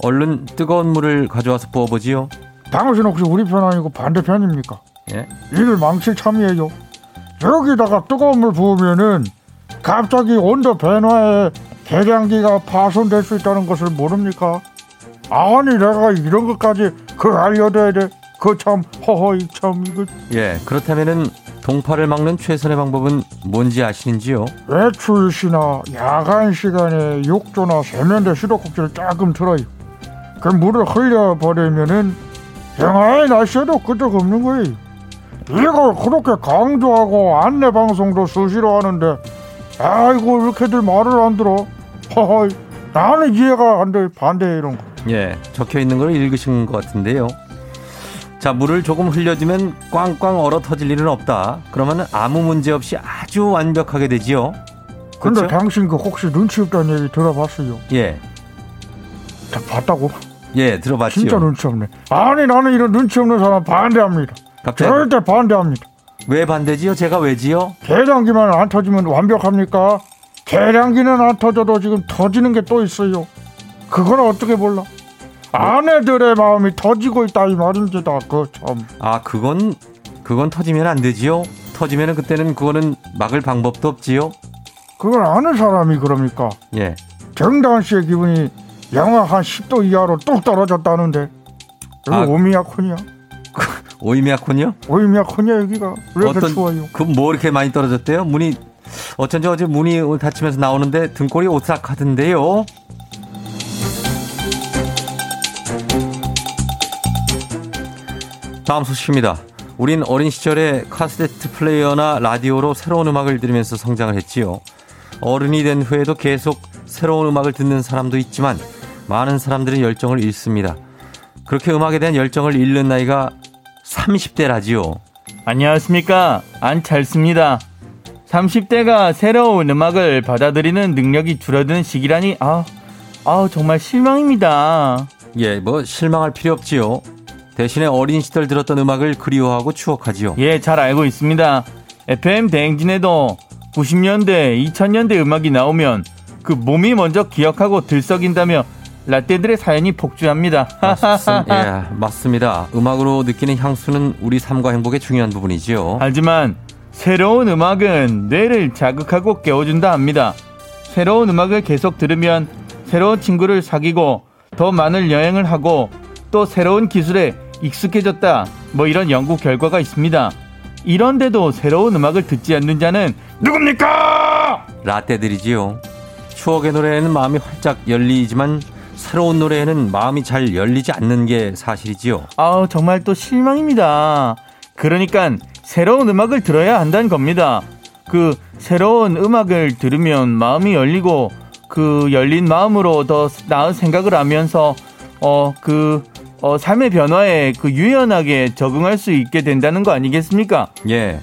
얼른 뜨거운 물을 가져와서 부어보지요. 당신 혹시 우리 편 아니고 반대편입니까? 예. 일을 망칠 참이에요. 여기다가 뜨거운 물 부으면은 갑자기 온도 변화에 계량기가 파손될 수 있다는 것을 모릅니까? 아니 내가 이런 것까지 그 알려줘야 돼. 그 참 허허이 참 이거 예. 그렇다면은 동파를 막는 최선의 방법은 뭔지 아시는지요? 외출 시나 야간 시간에 욕조나 세면대 수도꼭지를 조금 틀어요. 그 물을 흘려버리면은 영하의 날씨에도 끄떡 없는 거예요. 이걸 그렇게 강조하고 안내 방송도 수시로 하는데 아이고 이렇게들 말을 안 들어. 허허 나는 이해가 안 돼. 반대 이런 거. 예. 적혀 있는 걸 읽으신 것 같은데요. 자, 물을 조금 흘려주면 꽝꽝 얼어 터질 일은 없다. 그러면 아무 문제 없이 아주 완벽하게 되지요. 그렇죠? 당신 그 혹시 눈치 없다는 얘기 들어봤어요? 예. 다 봤다고? 예, 들어봤지요. 진짜 눈치 없네. 아니 나는 이런 눈치 없는 사람 반대합니다. 갑자기 절대 반대합니다. 왜 반대지요? 제가 왜지요? 계량기만 안 터지면 완벽합니까? 계량기는 안 터져도 지금 터지는 게 또 있어요. 그걸 어떻게 몰라? 아내들의 마음이 터지고 있다 이 말입니다. 그 참. 아, 그건 그건 터지면 안 되지요. 터지면은 그때는 그거는 막을 방법도 없지요. 그걸 아는 사람이 그럽니까? 예. 정다은 씨의 기분이 영하 한 10도 이하로 뚝 떨어졌다는데 여기 아. 오미야콘이야? 오이미아콘이요? 오미야콘이야 여기가 왜 이렇게 추워요? 그뭐 이렇게 많이 떨어졌대요? 문이 어쩐지 어제 문이 닫히면서 나오는데 등골이 오싹하던데요. 다음 소식입니다. 우린 어린 시절에 카세트 플레이어나 라디오로 새로운 음악을 들으면서 성장을 했지요. 어른이 된 후에도 계속 새로운 음악을 듣는 사람도 있지만 많은 사람들은 열정을 잃습니다. 그렇게 음악에 대한 열정을 잃는 나이가 30대라지요. 안녕하십니까. 안찰습니다. 30대가 새로운 음악을 받아들이는 능력이 줄어드는 시기라니, 아, 아 정말 실망입니다. 예, 뭐 실망할 필요 없지요. 대신에 어린 시절 들었던 음악을 그리워하고 추억하지요. 예, 잘 알고 있습니다. FM 대행진에도 90년대, 2000년대 음악이 나오면 그 몸이 먼저 기억하고 들썩인다며 라떼들의 사연이 폭주합니다. 맞습, 예, 맞습니다. 음악으로 느끼는 향수는 우리 삶과 행복의 중요한 부분이지요. 하지만 새로운 음악은 뇌를 자극하고 깨워준다 합니다. 새로운 음악을 계속 들으면 새로운 친구를 사귀고 더 많은 여행을 하고 또 새로운 기술에 익숙해졌다. 뭐 이런 연구 결과가 있습니다. 이런데도 새로운 음악을 듣지 않는 자는 누굽니까? 라떼들이지요. 추억의 노래에는 마음이 활짝 열리지만 새로운 노래에는 마음이 잘 열리지 않는 게 사실이지요. 아우 정말 또 실망입니다. 그러니까 새로운 음악을 들어야 한다는 겁니다. 그 새로운 음악을 들으면 마음이 열리고 그 열린 마음으로 더 나은 생각을 하면서 어그 어, 삶의 변화에 그 유연하게 적응할 수 있게 된다는 거 아니겠습니까? 예.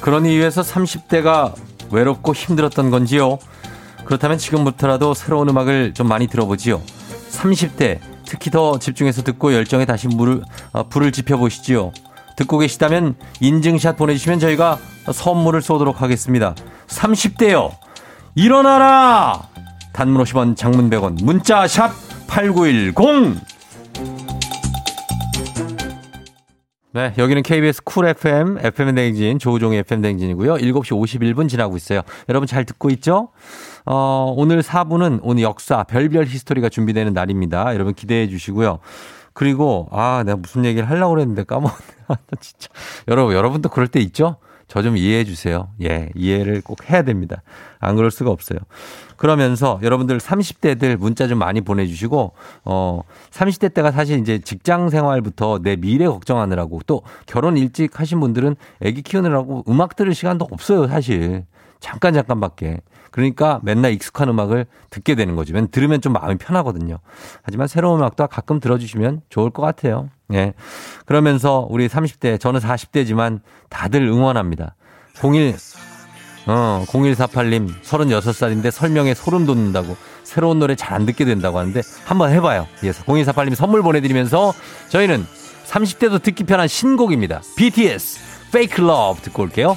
그런 이유에서 30대가 외롭고 힘들었던 건지요. 그렇다면 지금부터라도 새로운 음악을 좀 많이 들어보지요. 30대 특히 더 집중해서 듣고 열정에 다시 물을, 어, 불을 지펴보시지요. 듣고 계시다면 인증샷 보내주시면 저희가 선물을 쏘도록 하겠습니다. 30대요. 일어나라! 단문 50원, 장문 100원, 문자 샵 8910! 네, 여기는 KBS 쿨 FM, FM 댕진, 조우종의 FM 댕진이고요. 7시 51분 지나고 있어요. 여러분 잘 듣고 있죠? 어, 오늘 4부는 오늘 역사, 별별 히스토리가 준비되는 날입니다. 여러분 기대해 주시고요. 그리고, 아, 내가 무슨 얘기를 하려고 그랬는데 까먹었네. 진짜. 여러분, 여러분도 그럴 때 있죠? 저 좀 이해해 주세요. 예, 이해를 꼭 해야 됩니다. 안 그럴 수가 없어요. 그러면서 여러분들 30대들 문자 좀 많이 보내주시고, 어, 30대 때가 사실 이제 직장 생활부터 내 미래 걱정하느라고 또 결혼 일찍 하신 분들은 아기 키우느라고 음악 들을 시간도 없어요, 사실. 잠깐, 잠깐밖에. 그러니까 맨날 익숙한 음악을 듣게 되는 거죠. 맨 들으면 좀 마음이 편하거든요. 하지만 새로운 음악도 가끔 들어주시면 좋을 것 같아요. 예. 그러면서 우리 30대, 저는 40대지만 다들 응원합니다. 01, 어, 0148님, 36살인데 설명에 소름 돋는다고. 새로운 노래 잘 안 듣게 된다고 하는데 한번 해봐요. 예, 0148님 선물 보내드리면서 저희는 30대도 듣기 편한 신곡입니다. BTS, Fake Love 듣고 올게요.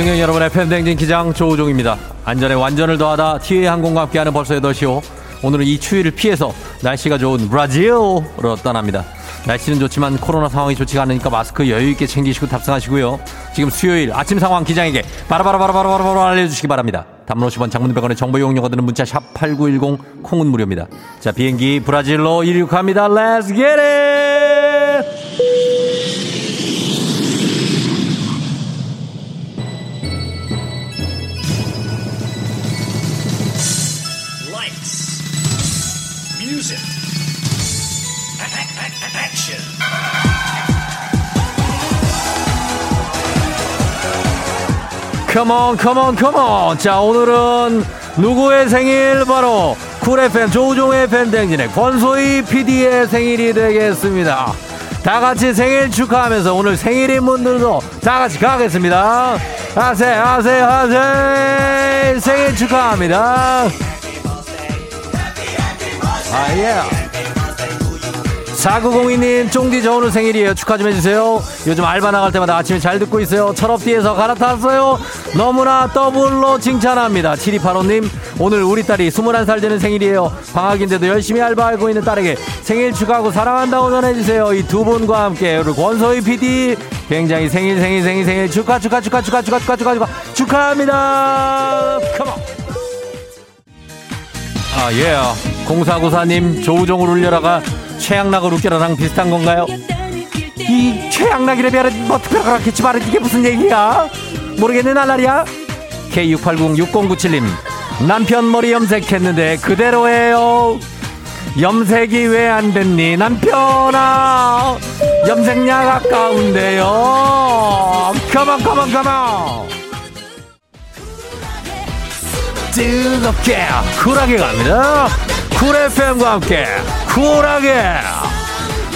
승객 여러분의 팬댕진 기장 조우종입니다. 안전에 완전을 더하다 티웨이 항공과 함께하는 벌써 8시오. 오늘은 이 추위를 피해서 날씨가 좋은 브라질로 떠납니다. 날씨는 좋지만 코로나 상황이 좋지가 않으니까 마스크 여유있게 챙기시고 탑승하시고요. 지금 수요일 아침 상황 기장에게 바라바라바라바라바라 알려주시기 바랍니다. 단문 50원 장문 100원의 정보 이용료가 드는 문자 샵 8910 콩은 무료입니다. 자 비행기 브라질로 이륙합니다. Let's! Come on, come on, come on 자 오늘은 누구의 생일? 바로 쿨 FM 조우종의 FM댕진의 권소희 PD의 생일이 되겠습니다. 다 같이 생일 축하하면서 오늘 생일인 분들도 다 같이 가겠습니다. 하세 하세 하세. 생일 축하합니다. 아예 4902님, 쫑디 저 오늘 생일이에요. 축하 좀 해주세요. 요즘 알바 나갈 때마다 아침에 잘 듣고 있어요. 철업디에서 갈아탔어요. 너무나 더블로 칭찬합니다. 7285님, 오늘 우리 딸이 21살 되는 생일이에요. 방학인데도 열심히 알바하고 있는 딸에게 생일 축하하고 사랑한다고 전해주세요. 이 두 분과 함께 우리 권소희 PD 굉장히 생일 생일 생일 생일 축하 축하 축하 축하 축하 축하 축하 축하 축하합니다. Come on. 아, 예. 0494님, 조우종을 울려라가 최양락을 웃겨라랑 비슷한 건가요? 이 최양락이래 별에 뭐 특별히 그렇겠지 말은 이게 무슨 얘기야? 모르겠네 날라리야? K6806097님, 남편 머리 염색했는데 그대로예요. 염색이 왜 안 됐니? 남편아! 염색약 아까운데요. 가만, 가만, 가만! 뜨겁게 쿨하게 갑니다 쿨 FM과 함께 쿨하게.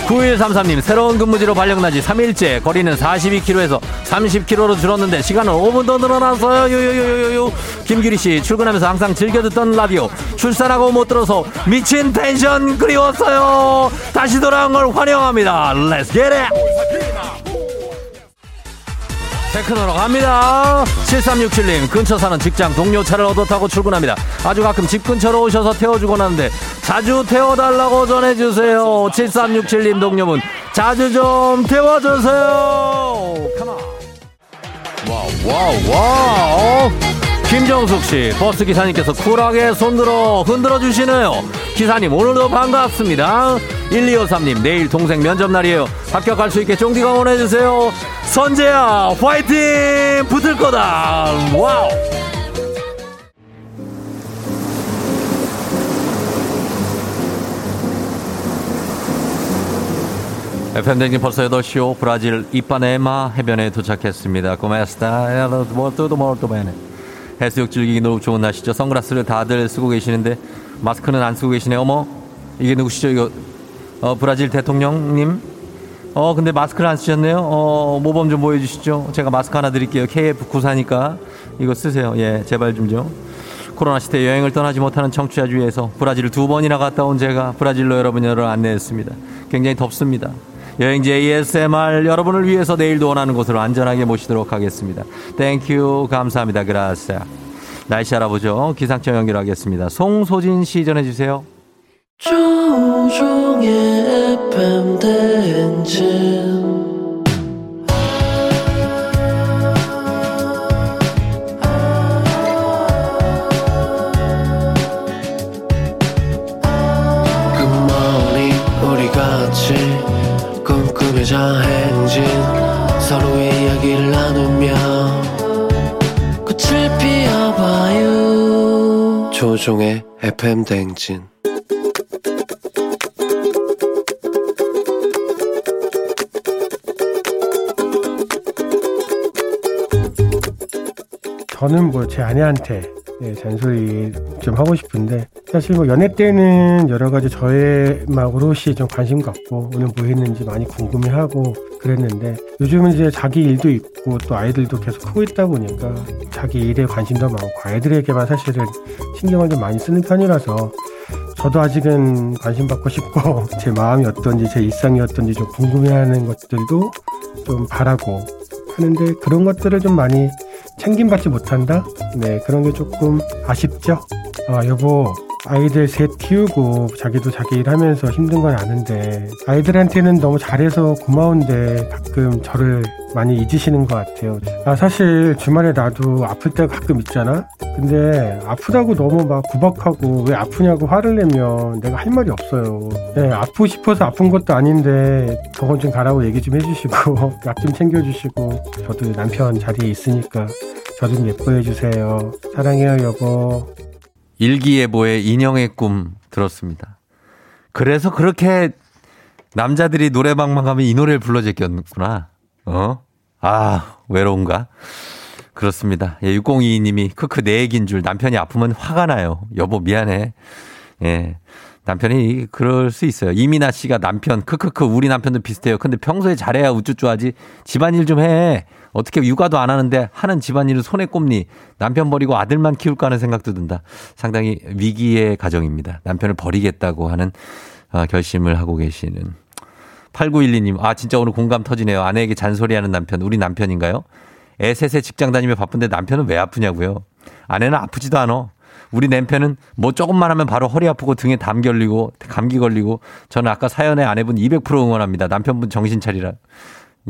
9133님 새로운 근무지로 발령나지 3일째 거리는 42km에서 30km로 줄었는데 시간은 5분 더 늘어났어요. 요요요요요 김규리씨 출근하면서 항상 즐겨 듣던 라디오. 출산하고 못 들어서 미친 텐션 그리웠어요. 다시 돌아온 걸 환영합니다. Get it 테크노로 갑니다. 7367님, 근처 사는 직장 동료 차를 얻어 타고 출근합니다. 아주 가끔 집 근처로 오셔서 태워주곤 하는데, 자주 태워달라고 전해주세요. 7367님 동료분, 자주 좀 태워주세요. 와우, 와우, 와우. 김정숙 씨, 버스 기사님께서 쿨하게 손 흔들어 주시네요. 기사님, 오늘도 반갑습니다. 1253님, 내일 동생 면접 날이에요. 합격할 수 있게 쫑디가 응원해주세요. 선재야, 화이팅! 붙을 거다! 와우! FM댕진 벌써 8시오 브라질 이빠네마 해변에 도착했습니다. 고메스타 모토도 모토베네 해수욕 즐기기 너무 좋은 날씨죠. 선글라스를 다들 쓰고 계시는데 마스크는 안 쓰고 계시네요. 어머 이게 누구시죠? 이거 어, 브라질 대통령님 어 근데 마스크를 안 쓰셨네요. 어 모범 좀 보여주시죠. 제가 마스크 하나 드릴게요. KF94니까 이거 쓰세요. 예 제발 좀요. 코로나 시대 여행을 떠나지 못하는 청취자를 위해서 브라질을 두 번이나 갔다 온 제가 브라질로 여러분 여러분 안내했습니다. 굉장히 덥습니다. 여행지 ASMR 여러분을 위해서 내일도 원하는 곳으로 안전하게 모시도록 하겠습니다. Thank you 감사합니다. Gracias. 날씨 알아보죠. 기상청 연결하겠습니다. 송소진 씨 전해주세요. 조우종의 FM 대행진 꿈꾸며자 행진 서로의 이야기를 나누며 꽃을 피워 조종의 FM 대행진. 저는 뭐 제 아내한테 네, 잔소리 좀 하고 싶은데 사실 뭐 연애 때는 여러 가지 저의 막 오롯이 좀 관심 갖고 오늘 뭐 했는지 많이 궁금해하고 그랬는데 요즘은 이제 자기 일도 있고 또 아이들도 계속 크고 있다 보니까 자기 일에 관심도 많고 아이들에게만 사실은 신경을 좀 많이 쓰는 편이라서 저도 아직은 관심 받고 싶고 제 마음이 어떤지 제 일상이 어떤지 좀 궁금해하는 것들도 좀 바라고 하는데 그런 것들을 좀 많이 챙김받지 못한다? 네, 그런 게 조금 아쉽죠? 아, 여보, 아이들 셋 키우고 자기도 자기 일 하면서 힘든 건 아는데 아이들한테는 너무 잘해서 고마운데 가끔 저를 많이 잊으시는 것 같아요. 아, 사실 주말에 나도 아플 때가 가끔 있잖아? 근데 아프다고 너무 막 구박하고 왜 아프냐고 화를 내면 내가 할 말이 없어요. 네, 아프고 싶어서 아픈 것도 아닌데 저건 좀 가라고 얘기 좀 해주시고 약 좀 챙겨주시고 저도 남편 자리에 있으니까 저 좀 예뻐해 주세요. 사랑해요 여보. 일기예보의 인형의 꿈 들었습니다. 그래서 그렇게 남자들이 노래방만 가면 이 노래를 불러 제꼈구나. 어? 아, 외로운가? 그렇습니다. 예, 6022님이 크크 내 얘기인 줄 남편이 아프면 화가 나요. 여보 미안해. 예. 남편이 그럴 수 있어요. 이민아 씨가 남편 크크크 우리 남편도 비슷해요. 근데 평소에 잘해야 우쭈쭈하지. 집안일 좀 해. 어떻게 육아도 안 하는데 하는 집안일을 손에 꼽니. 남편 버리고 아들만 키울까 하는 생각도 든다. 상당히 위기의 가정입니다. 남편을 버리겠다고 하는 어, 결심을 하고 계시는 8912님, 아, 진짜 오늘 공감 터지네요. 아내에게 잔소리하는 남편, 우리 남편인가요? 애 셋에 직장 다니며 바쁜데 남편은 왜 아프냐고요? 아내는 아프지도 않아. 우리 남편은 뭐 조금만 하면 바로 허리 아프고 등에 담 걸리고 감기 걸리고 저는 아까 사연에 아내분 200% 응원합니다. 남편분 정신 차리라.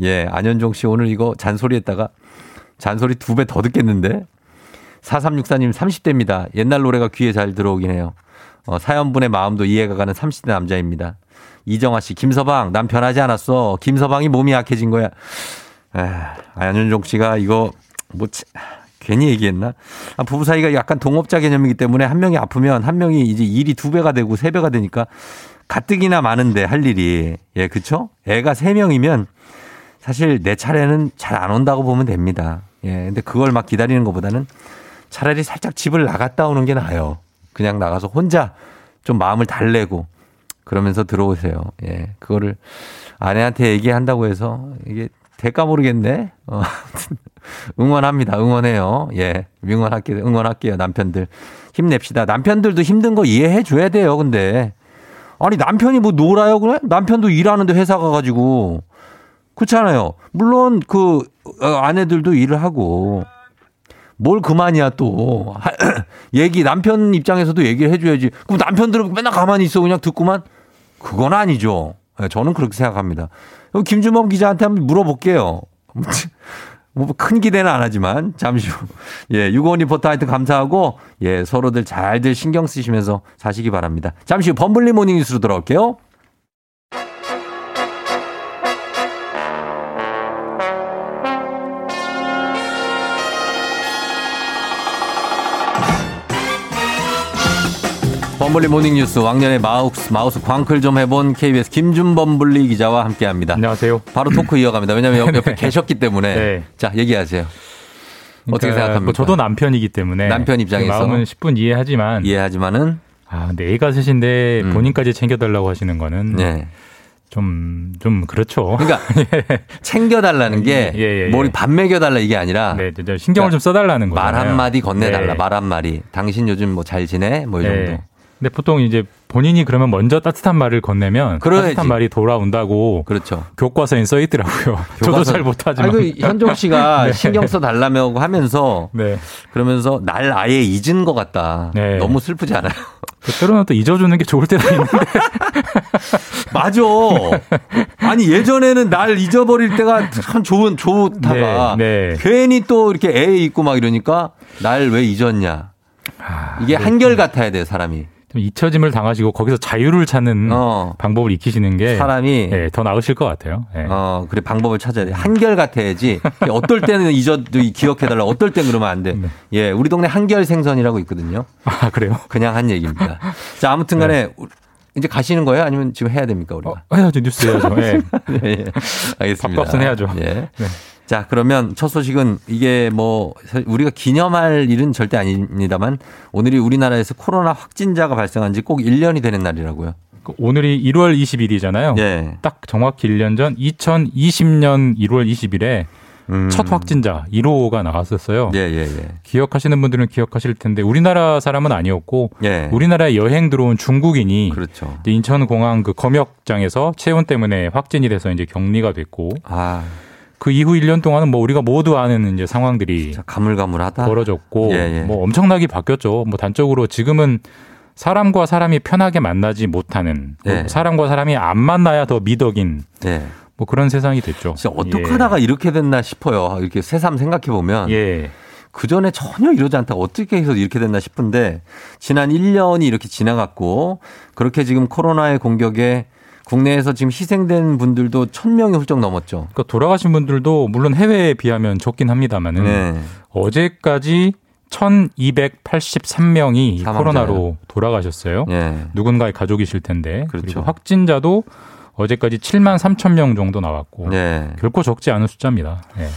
예, 안현종 씨 오늘 이거 잔소리 했다가 잔소리 두 배 더 듣겠는데? 4364님 30대입니다. 옛날 노래가 귀에 잘 들어오긴 해요. 어, 사연분의 마음도 이해가 가는 30대 남자입니다. 이정아 씨, 김서방, 난 변하지 않았어. 김서방이 몸이 약해진 거야. 에, 안현종 씨가 이거 뭐 괜히 얘기했나? 아, 부부 사이가 약간 동업자 개념이기 때문에 한 명이 아프면 한 명이 이제 일이 두 배가 되고 세 배가 되니까 가뜩이나 많은데 할 일이 예, 그쵸? 애가 세 명이면 사실 내 차례는 잘 안 온다고 보면 됩니다. 예, 근데 그걸 막 기다리는 것보다는 차라리 살짝 집을 나갔다 오는 게 나아요. 그냥 나가서 혼자 좀 마음을 달래고 그러면서 들어오세요. 예, 그거를 아내한테 얘기한다고 해서 이게 될까 모르겠네. 어, 응원합니다. 응원해요. 예. 응원할게요. 응원할게요. 남편들. 힘냅시다. 남편들도 힘든 거 이해해 줘야 돼요. 근데. 아니, 남편이 뭐 놀아요? 그래? 남편도 일하는데 회사 가가지고. 그렇잖아요. 물론 그 어, 아내들도 일을 하고. 뭘 그만이야 또. 얘기, 남편 입장에서도 얘기를 해줘야지. 그럼 남편들은 맨날 가만히 있어. 그냥 듣고만. 그건 아니죠. 예, 저는 그렇게 생각합니다. 김준범 기자한테 한번 물어볼게요. 뭐 큰 기대는 안 하지만 잠시 후. 예, 유고원 리포터 하여튼 감사하고 예, 서로들 잘들 신경 쓰시면서 사시기 바랍니다. 잠시 후 범블리 모닝 뉴스로 돌아올게요. 범블리 모닝뉴스 왕년의 마우스 마우스 광클 좀 해본 KBS 김준범블리 기자와 함께합니다. 안녕하세요. 바로 토크 이어갑니다. 왜냐하면 옆에 계셨기 때문에. 네. 자 얘기하세요. 어떻게 그러니까 생각합니까? 뭐 저도 남편이기 때문에 남편 입장에서 그 마음은 10분 이해하지만 이해하지만은 아, 근데 애가 셋인데 음. 본인까지 챙겨달라고 하시는 거는 네. 좀, 좀 그렇죠. 그러니까 챙겨달라는 게 예, 예, 예. 머리 밥 먹여달라 이게 아니라 네, 네, 신경을 좀 써달라는 거잖아요. 말 한마디 건네달라 네. 말 한마디 당신 요즘 뭐 잘 지내 뭐 이 정도 네. 근데 보통 이제 본인이 그러면 먼저 따뜻한 말을 건네면 그래야지. 따뜻한 말이 돌아온다고 그렇죠. 교과서에 써 있더라고요. 저도 잘 못하지만. 아이고, 현종 씨가 네. 신경 써 달라고 하면서 네. 그러면서 날 아예 잊은 것 같다. 네. 너무 슬프지 않아요? 그 때로는 또 잊어주는 게 좋을 때도 있는데. 맞아. 아니 예전에는 날 잊어버릴 때가 참 좋은 좋다가 네, 네. 괜히 또 이렇게 애 있고 막 이러니까 날 왜 잊었냐. 아, 이게 한결 같아야 돼 사람이. 좀 잊혀짐을 당하시고 거기서 자유를 찾는 방법을 익히시는 게 어. 사람이 예, 더 나으실 것 같아요. 예. 어, 그래 방법을 찾아야 돼. 한결 같아야지. 어떨 때는 잊어 기억해달라. 어떨 땐 그러면 안 돼. 예, 우리 동네 한결 생선이라고 있거든요. 네. 아 그래요? 그냥 한 얘기입니다. 자, 아무튼간에 이제 가시는 거예요? 아니면 지금 해야 됩니까 우리가? 어, 해야죠 뉴스 해야죠. 예. 예, 예. 알겠습니다. 밥값은 해야죠. 예. 네. 자, 그러면 첫 소식은 이게 뭐 우리가 기념할 일은 절대 아닙니다만 오늘이 우리나라에서 코로나 확진자가 발생한 지 꼭 1년이 되는 날이라고요. 그 오늘이 1월 20일이잖아요. 예. 딱 정확히 1년 전 2020년 1월 20일에 첫 확진자 1호가 나왔었어요. 음. 예, 예, 예. 기억하시는 분들은 기억하실 텐데 우리나라 사람은 아니었고 예. 우리나라에 여행 들어온 중국인이 그렇죠. 인천공항 그 검역장에서 체온 때문에 확진이 돼서 이제 격리가 됐고 아. 그 이후 1년 동안은 뭐 우리가 모두 아는 이제 상황들이 가물가물하다. 벌어졌고 예, 예. 뭐 엄청나게 바뀌었죠. 뭐 단적으로 지금은 사람과 사람이 편하게 만나지 못하는 뭐 예. 사람과 사람이 안 만나야 더 미덕인 예. 뭐 그런 세상이 됐죠. 진짜 어떻게 하다가 이렇게 됐나 싶어요. 이렇게 새삼 생각해 보면. 예. 그 전에 전혀 이러지 않다가 어떻게 해서 이렇게 됐나 싶은데 지난 1년이 이렇게 지나갔고 그렇게 지금 코로나의 공격에 국내에서 지금 희생된 분들도 1000명이 훌쩍 넘었죠. 그러니까 돌아가신 분들도 물론 해외에 비하면 적긴 합니다만은 네. 어제까지 1283명이 사망자예요. 코로나로 돌아가셨어요. 예. 누군가의 가족이실 텐데. 그렇죠. 그리고 확진자도 어제까지 7만 3천 명 정도 나왔고 네. 결코 적지 않은 숫자입니다. 예.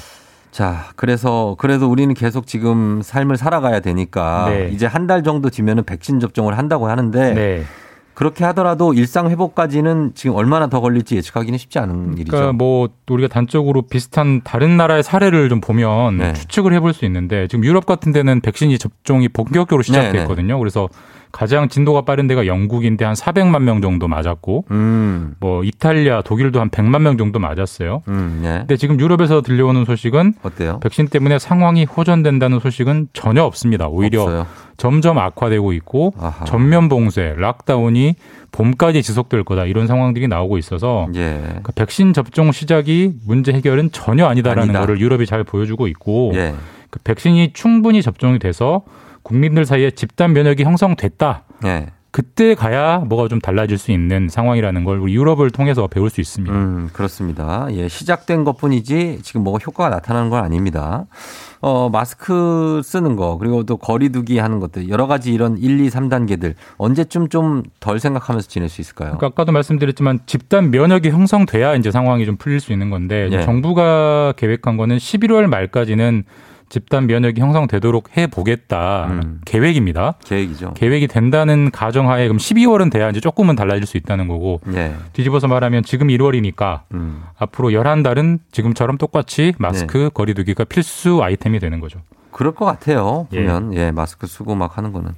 자, 그래서 그래도 우리는 계속 지금 삶을 살아가야 되니까 네. 이제 한 달 정도 뒤면은 백신 접종을 한다고 하는데 네. 그렇게 하더라도 일상 회복까지는 지금 얼마나 더 걸릴지 예측하기는 쉽지 않은 일이죠. 그러니까 뭐 우리가 단적으로 비슷한 다른 나라의 사례를 좀 보면 네. 추측을 해볼 수 있는데 지금 유럽 같은 데는 백신이 접종이 본격적으로 시작됐거든요. 그래서 가장 진도가 빠른 데가 영국인데 한 400만 명 정도 맞았고 음, 뭐 이탈리아, 독일도 한 100만 명 정도 맞았어요. 음, 네. 근데 지금 유럽에서 들려오는 소식은 어때요? 백신 때문에 상황이 호전된다는 소식은 전혀 없습니다. 오히려 없어요. 점점 악화되고 있고 아하. 전면 봉쇄, 락다운이 봄까지 지속될 거다 이런 상황들이 나오고 있어서 예. 그러니까 백신 접종 시작이 문제 해결은 전혀 아니다라는 아니다. 거를 유럽이 잘 보여주고 있고 예. 그 백신이 충분히 접종이 돼서 국민들 사이에 집단 면역이 형성됐다. 예. 그때 가야 뭐가 좀 달라질 수 있는 상황이라는 걸 우리 유럽을 통해서 배울 수 있습니다. 음, 그렇습니다. 예, 시작된 것 뿐이지 지금 뭐가 효과가 나타나는 건 아닙니다. 어, 마스크 쓰는 거, 그리고 또 거리두기 하는 것들, 여러 가지 이런 1, 2, 3단계들 언제쯤 좀 덜 생각하면서 지낼 수 있을까요? 그러니까 아까도 말씀드렸지만 집단 면역이 형성돼야 이제 상황이 좀 풀릴 수 있는 건데 예. 정부가 계획한 거는 11월 말까지는 집단 면역이 형성되도록 해 보겠다 계획입니다. 계획이죠. 계획이 된다는 가정하에 그럼 12월은 돼야 이제 조금은 달라질 수 있다는 거고 예. 뒤집어서 말하면 지금 1월이니까 음. 앞으로 11달은 지금처럼 똑같이 마스크 거리두기가 필수 아이템이 되는 거죠. 그럴 것 같아요. 보면 예, 마스크 쓰고 막 하는 거는.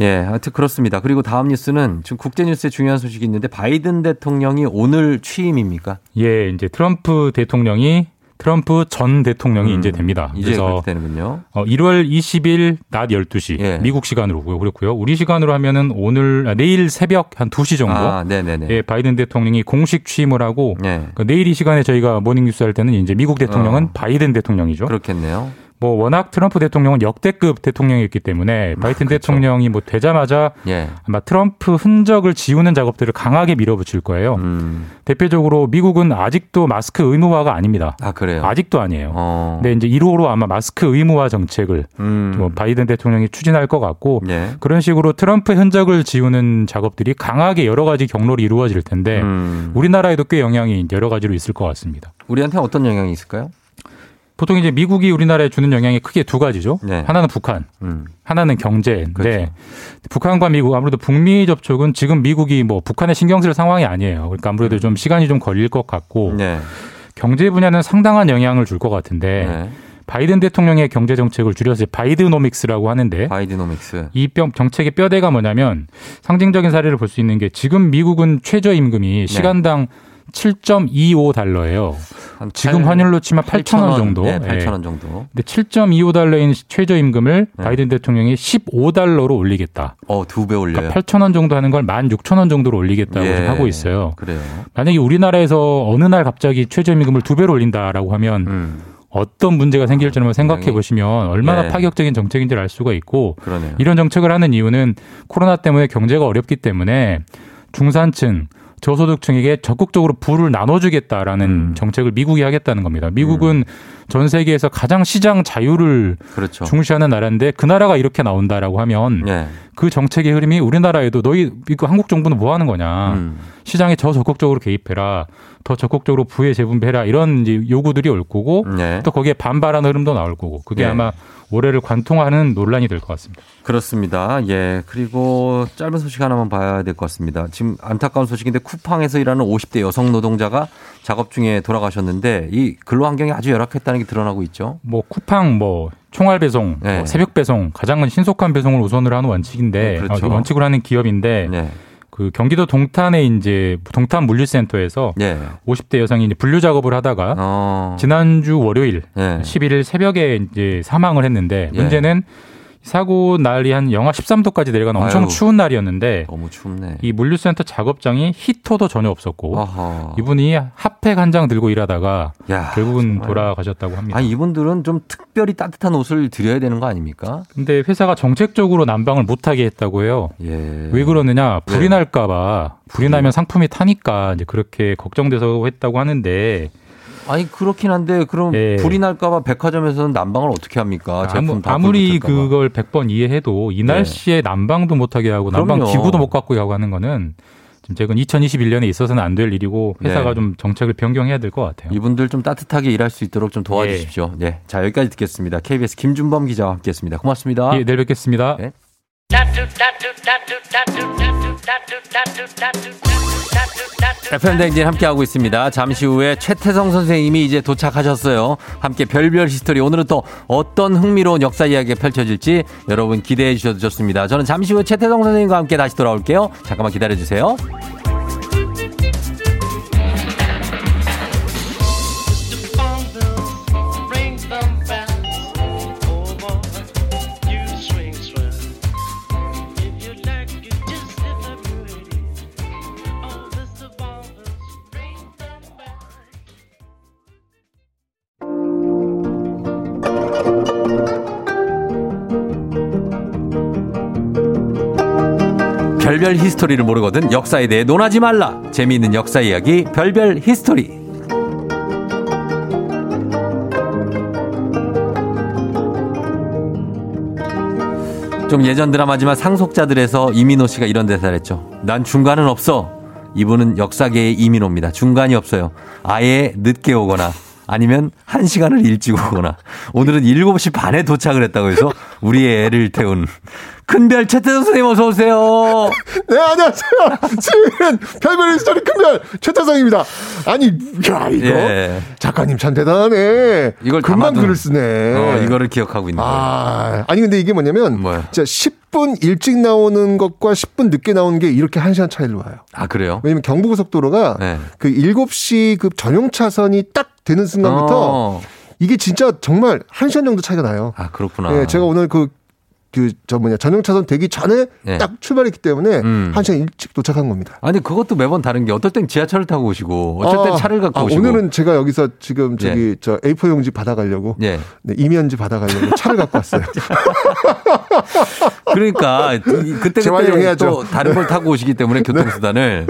예, 하여튼 그렇습니다. 그리고 다음 뉴스는 지금 국제 뉴스에 중요한 소식이 있는데 바이든 대통령이 오늘 취임입니까? 예, 이제 트럼프 대통령이 트럼프 전 대통령이 이제 됩니다. 음, 이제 그래서 되는군요. 어, 1월 20일 낮 12시 예. 미국 시간으로 그렇고요. 우리 시간으로 하면은 오늘 아, 내일 새벽 한 2시 정도 아. 예, 바이든 대통령이 공식 취임을 하고 예. 그러니까 내일 이 시간에 저희가 모닝 뉴스 할 때는 이제 미국 대통령은 어. 바이든 대통령이죠. 그렇겠네요. 뭐 워낙 트럼프 대통령은 역대급 대통령이었기 때문에 바이든 대통령이 뭐 되자마자 그렇죠. 예. 아마 트럼프 흔적을 지우는 작업들을 강하게 밀어붙일 거예요. 음. 대표적으로 미국은 아직도 마스크 의무화가 아닙니다. 아, 그래요? 아직도 아니에요. 어. 근데 이제 1호로 아마 마스크 의무화 정책을 음. 뭐 바이든 대통령이 추진할 것 같고 예. 그런 식으로 트럼프의 흔적을 지우는 작업들이 강하게 여러 가지 경로로 이루어질 텐데 음. 우리나라에도 꽤 영향이 여러 가지로 있을 것 같습니다. 우리한테 어떤 영향이 있을까요? 보통 이제 미국이 우리나라에 주는 영향이 크게 두 가지죠. 네. 하나는 북한, 음. 하나는 경제인데 그렇죠. 북한과 미국 아무래도 북미 접촉은 지금 미국이 뭐 북한에 신경 쓸 상황이 아니에요. 그러니까 아무래도 좀 시간이 좀 걸릴 것 같고 음. 네. 경제 분야는 상당한 영향을 줄 것 같은데 네. 바이든 대통령의 경제 정책을 줄여서 바이드노믹스라고 하는데 바이드노믹스. 이 뼈- 정책의 뼈대가 뭐냐면 상징적인 사례를 볼 수 있는 게 지금 미국은 최저임금이 시간당 7.25달러예요. 지금 팔- 환율로 치면 8,000원 정도. 네, 예. 8,000원 정도. 근데 7.25달러인 최저임금을 네. 바이든 대통령이 15달러로 올리겠다. 어, 두 배 올려요. 그러니까 8,000원 정도 하는 걸 16,000원 정도로 올리겠다고 예. 지금 하고 있어요. 그래요. 만약에 우리나라에서 어느 날 갑자기 최저임금을 두 배로 올린다라고 하면 음. 어떤 문제가 생길지 한번 생각해 보시면 얼마나 네. 파격적인 정책인지를 알 수가 있고 그러네요. 이런 정책을 하는 이유는 코로나 때문에 경제가 어렵기 때문에 중산층 저소득층에게 적극적으로 부를 나눠주겠다라는 음. 정책을 미국이 하겠다는 겁니다. 미국은 전 세계에서 가장 시장 자유를 그렇죠. 중시하는 나라인데 그 나라가 이렇게 나온다라고 하면 네. 그 정책의 흐름이 우리나라에도 너희 이거 한국 정부는 뭐 하는 거냐 음. 시장에 더 적극적으로 개입해라 더 적극적으로 부의 재분배해라 이런 이제 요구들이 올 거고 네. 또 거기에 반발하는 흐름도 나올 거고 그게 네. 아마 올해를 관통하는 논란이 될 것 같습니다. 그렇습니다. 예. 그리고 짧은 소식 하나만 봐야 될 것 같습니다. 지금 안타까운 소식인데 쿠팡에서 일하는 50대 여성 노동자가 작업 중에 돌아가셨는데 이 근로 환경이 아주 열악했다는 게 드러나고 있죠. 뭐 쿠팡 뭐 총알 배송, 네. 뭐 새벽 배송 가장 신속한 배송을 우선으로 하는 원칙인데 네, 그렇죠. 어, 원칙으로 하는 기업인데 네. 그 경기도 동탄에 이제 동탄 물류센터에서 예. 50대 여성이 이제 분류 작업을 하다가 어. 지난주 월요일 예. 11일 새벽에 이제 사망을 했는데 예. 문제는 사고 날이 한 영하 13도까지 내려간 엄청 아유. 추운 날이었는데 너무 춥네. 이 물류센터 작업장이 히터도 전혀 없었고 아하. 이분이 핫팩 한 장 들고 일하다가 야, 결국은 정말. 돌아가셨다고 합니다. 아니 이분들은 좀 특별히 따뜻한 옷을 드려야 되는 거 아닙니까? 근데 회사가 정책적으로 난방을 못하게 했다고 해요. 예. 왜 그러느냐? 불이 네. 날까봐 불이 나면 상품이 타니까 이제 그렇게 걱정돼서 했다고 하는데 아니 그렇긴 한데 그럼 예. 불이 날까봐 백화점에서는 난방을 어떻게 합니까? 제품 아무, 봐. 그걸 100번 이해해도 이 날씨에 난방도 못하게 하고 난방 그럼요. 기구도 못 갖고 하고 하는 거는 지금 최근 2021년에 있어서는 안 될 일이고 회사가 네. 좀 정책을 변경해야 될 것 같아요. 이분들 좀 따뜻하게 일할 수 있도록 좀 도와주십시오. 네. 자, 여기까지 듣겠습니다. KBS 김준범 기자와 함께 했습니다. 고맙습니다. 예, 내일 뵙겠습니다. 네. FM 대행진 함께하고 있습니다. 잠시 후에 최태성 선생님이 이제 도착하셨어요. 함께 별별 히스토리. 오늘은 또 어떤 흥미로운 역사 이야기가 펼쳐질지 여러분 기대해 주셔도 좋습니다. 저는 잠시 후에 최태성 선생님과 함께 다시 돌아올게요. 잠깐만 기다려 주세요. 별별 히스토리를 모르거든 역사에 대해 논하지 말라. 재미있는 역사 이야기 별별 히스토리. 좀 예전 드라마지만 상속자들에서 이민호 씨가 이런 대사를 했죠. 난 중간은 없어. 이분은 역사계의 이민호입니다. 중간이 없어요. 아예 늦게 오거나 아니면 한 시간을 일찍 오거나 오늘은 7시 반에 도착을 했다고 해서 우리의 애를 태운 큰별 최태성 선생님 어서 오세요. 네, 안녕하세요. 수요일은 별별 스토리 큰별 최태성입니다. 아니, 야, 이거. 예. 작가님 참 대단하네. 이걸 금방 글을 쓰네. 어, 이거를 기억하고 있는 거예요. 아, 아니, 근데 이게 뭐냐면. 진짜 10분 일찍 나오는 것과 10분 늦게 나오는 게 이렇게 1시간 차이로 와요. 아, 그래요? 왜냐면 경부고속도로가 네. 그 7시 그 전용 차선이 딱 되는 순간부터 어. 이게 진짜 정말 1시간 정도 차이가 나요. 아, 그렇구나. 예, 제가 오늘 그, 그, 저 뭐냐, 전용 차선 되기 전에 네. 딱 출발했기 때문에 음. 한 시간 일찍 도착한 겁니다. 아니 그것도 매번 다른 게 어떨 땐 지하철을 타고 오시고 어쩔 땐 아, 차를 갖고 아, 오시고 오늘은 제가 여기서 지금 저기 예. 저 A4 용지 받아가려고 예. 네, 이면지 받아가려고 차를 갖고 왔어요. 그러니까 이- 그때 그때. 또 다른 걸 타고 오시기 때문에 교통수단을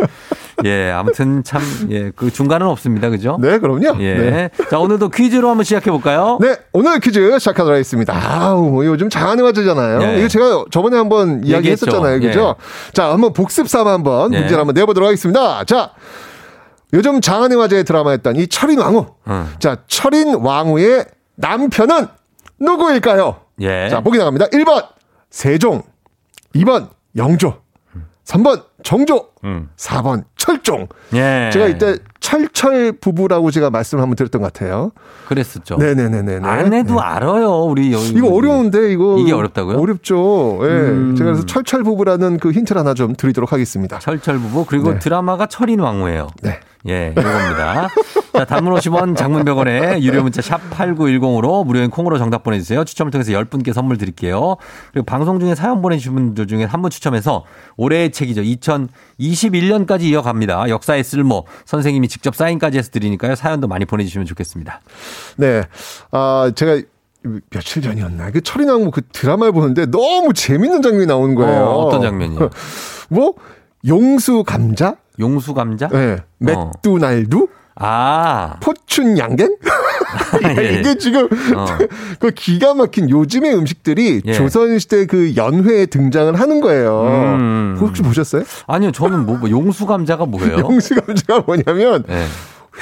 예 아무튼 참 예 그 중간은 없습니다 그죠? 네, 그럼요. 예. 네. 자 오늘도 퀴즈로 한번 시작해 볼까요? 네, 오늘 퀴즈 시작하도록 하겠습니다. 아우, 뭐 요즘 장안의 화제잖아요. 예. 이거 제가 저번에 한번 얘기했죠. 이야기했었잖아요. 그죠? 자, 한번 복습 삼아 한번 예. 문제를 한번 내보도록 하겠습니다. 자, 요즘 장안의 화제의 드라마였던 이 철인 왕후. 음. 자, 철인 왕후의 남편은 누구일까요? 예. 자, 보기 나갑니다. 1번 세종, 2번 영조, 3번 정조, 음. 4번 철종. 예. 제가 이때 철철 부부라고 제가 말씀을 한번 드렸던 것 같아요. 그랬었죠. 네네네네. 안 해도 알아요 우리 여기 이거 어려운데 이거 이게 어렵다고요? 어렵죠. 예. 음. 제가 그래서 철철 부부라는 그 힌트를 하나 좀 드리도록 하겠습니다. 철철 부부 그리고 네. 드라마가 철인 왕후예요. 네. 예, 이겁니다. 자, 단문 50원, 장문 100원에 유료 문자 샵 8910으로 무료인 콩으로 정답 보내주세요. 추첨을 통해서 10분께 선물 드릴게요. 그리고 방송 중에 사연 보내주신 분들 중에 한 분 추첨해서 올해의 책이죠. 2021년까지 이어갑니다. 역사의 쓸모 선생님이 직접 사인까지 해서 드리니까요. 사연도 많이 보내주시면 좋겠습니다. 네. 아, 제가 며칠 전이었나. 그 철인왕후 그 드라마를 보는데 너무 재밌는 장면이 나오는 거예요. 어, 어떤 장면이요? 뭐? 용수 감자? 용수 감자? 네. 맥두날두? 아. 포춘 양갱? 예. 이게 지금 어. 그 기가 막힌 요즘의 음식들이 예. 조선시대 그 연회에 등장을 하는 거예요. 음. 혹시 보셨어요? 아니요, 저는 뭐, 뭐 용수 감자가 뭐예요? 용수 감자가 뭐냐면 네.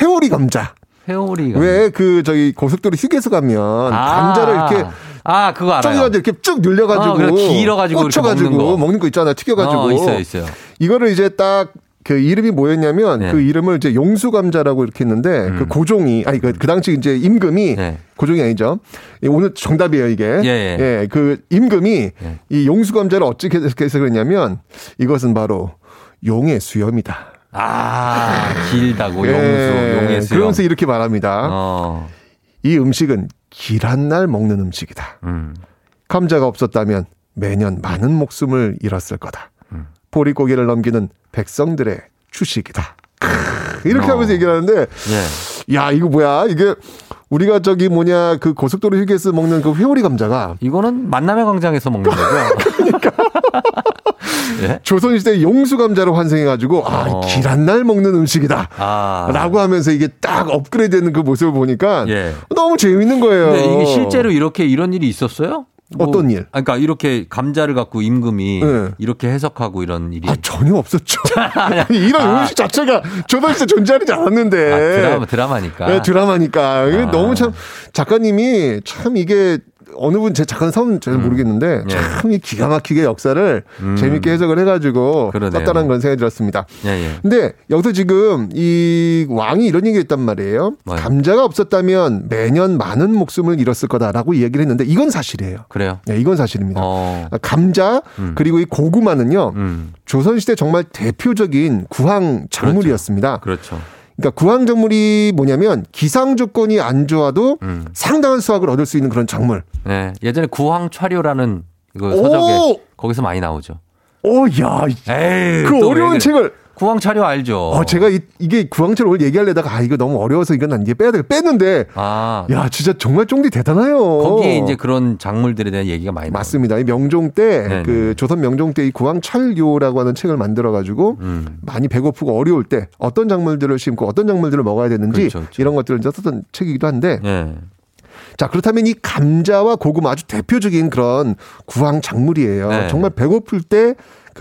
회오리 감자. 회오리 감자. 왜 그 저기 고속도로 휴게소 가면 감자를 이렇게 아, 그거 알아요. 쪼개가지고 이렇게 쭉 늘려가지고 아, 그래, 길어가지고 꽂혀가지고 먹는 거. 먹는 거 있잖아요. 튀겨가지고 어, 있어요, 있어요. 이거를 이제 딱 그 이름이 뭐였냐면 네. 그 이름을 이제 용수 감자라고 이렇게 했는데 음. 그 고종이 아니 그, 그 당시 이제 임금이 고종이 아니죠. 이 오늘 정답이에요 이게. 네. 예, 예. 그 임금이 이 용수 감자를 어떻게 해서 그랬냐면 이것은 바로 용의 수염이다. 아, 길다고, 예, 용수, 용의 수염. 그러면서 이렇게 말합니다. 어. 이 음식은 길한 날 먹는 음식이다. 음. 감자가 없었다면 매년 많은 목숨을 잃었을 거다. 음. 보릿고개를 넘기는 백성들의 주식이다. 크, 이렇게 어. 하면서 얘기를 하는데, 예. 야, 이거 뭐야? 이게 우리가 저기 뭐냐, 그 고속도로 휴게소 먹는 그 회오리 감자가 이거는 만남의 광장에서 먹는 거죠. 예? 조선시대 용수 감자로 환생해가지고, 아, 어. 길한 날 먹는 음식이다. 아. 라고 하면서 이게 딱 업그레이드 되는 그 모습을 보니까 예. 너무 재밌는 거예요. 근데 이게 실제로 이렇게 이런 일이 있었어요? 뭐, 어떤 일? 아, 그러니까 이렇게 감자를 갖고 임금이 네. 이렇게 해석하고 이런 일이 아, 전혀 없었죠. 아니, 이런 아. 음식 자체가 조선시대 존재하지 않았는데. 아, 드라마 드라마니까. 네, 드라마니까. 아. 너무 참 작가님이 참 이게 어느 분 제 작가 성은 잘 모르겠는데 예. 참이 기가 막히게 역사를 음. 재밌게 해석을 해가지고 그러네요. 썼다는 그런 생각이 들었습니다. 예, 예. 근데 여기서 지금 이 왕이 이런 얘기했단 말이에요. 뭐요? 감자가 없었다면 매년 많은 목숨을 잃었을 거다라고 이야기를 했는데 이건 사실이에요. 그래요? 네, 이건 사실입니다. 어. 감자 음. 그리고 이 고구마는요. 음. 조선시대 정말 대표적인 구황 작물이었습니다. 그렇죠. 그 러니까 구황 작물이 뭐냐면 기상 조건이 안 좋아도 음. 상당한 수확을 얻을 수 있는 그런 작물. 네. 예전에 구황 차료라는 이거 오! 서적에 거기서 많이 나오죠. 오, 야, 에이, 그 어려운. 책을. 구황차료 알죠? 어, 제가 이, 게 구황차를 오늘 얘기하려다가 아 이거 너무 어려워서 이건 난 이제 빼야 돼 뺐는데. 아. 야, 진짜 정말 쫑디 대단해요. 거기에 이제 그런 작물들에 대한 얘기가 많이. 맞습니다. 이 명종 때. 그 조선 명종 때 이 구황철교라고 하는 책을 만들어 가지고 음. 많이 배고프고 어려울 때 어떤 작물들을 심고 어떤 작물들을 먹어야 되는지 그렇죠, 그렇죠. 이런 것들을 이제 썼던 책이기도 한데 예. 자 그렇다면 이 감자와 고구마 아주 대표적인 그런 구황 작물이에요. 네. 정말 배고플 때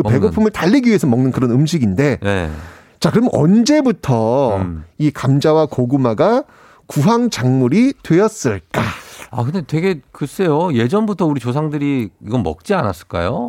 그 먹는. 배고픔을 달래기 위해서 먹는 그런 음식인데 예. 자 그럼 언제부터 음. 이 감자와 고구마가 구황 작물이 되었을까? 아, 근데 되게 글쎄요. 예전부터 우리 조상들이 이건 먹지 않았을까요?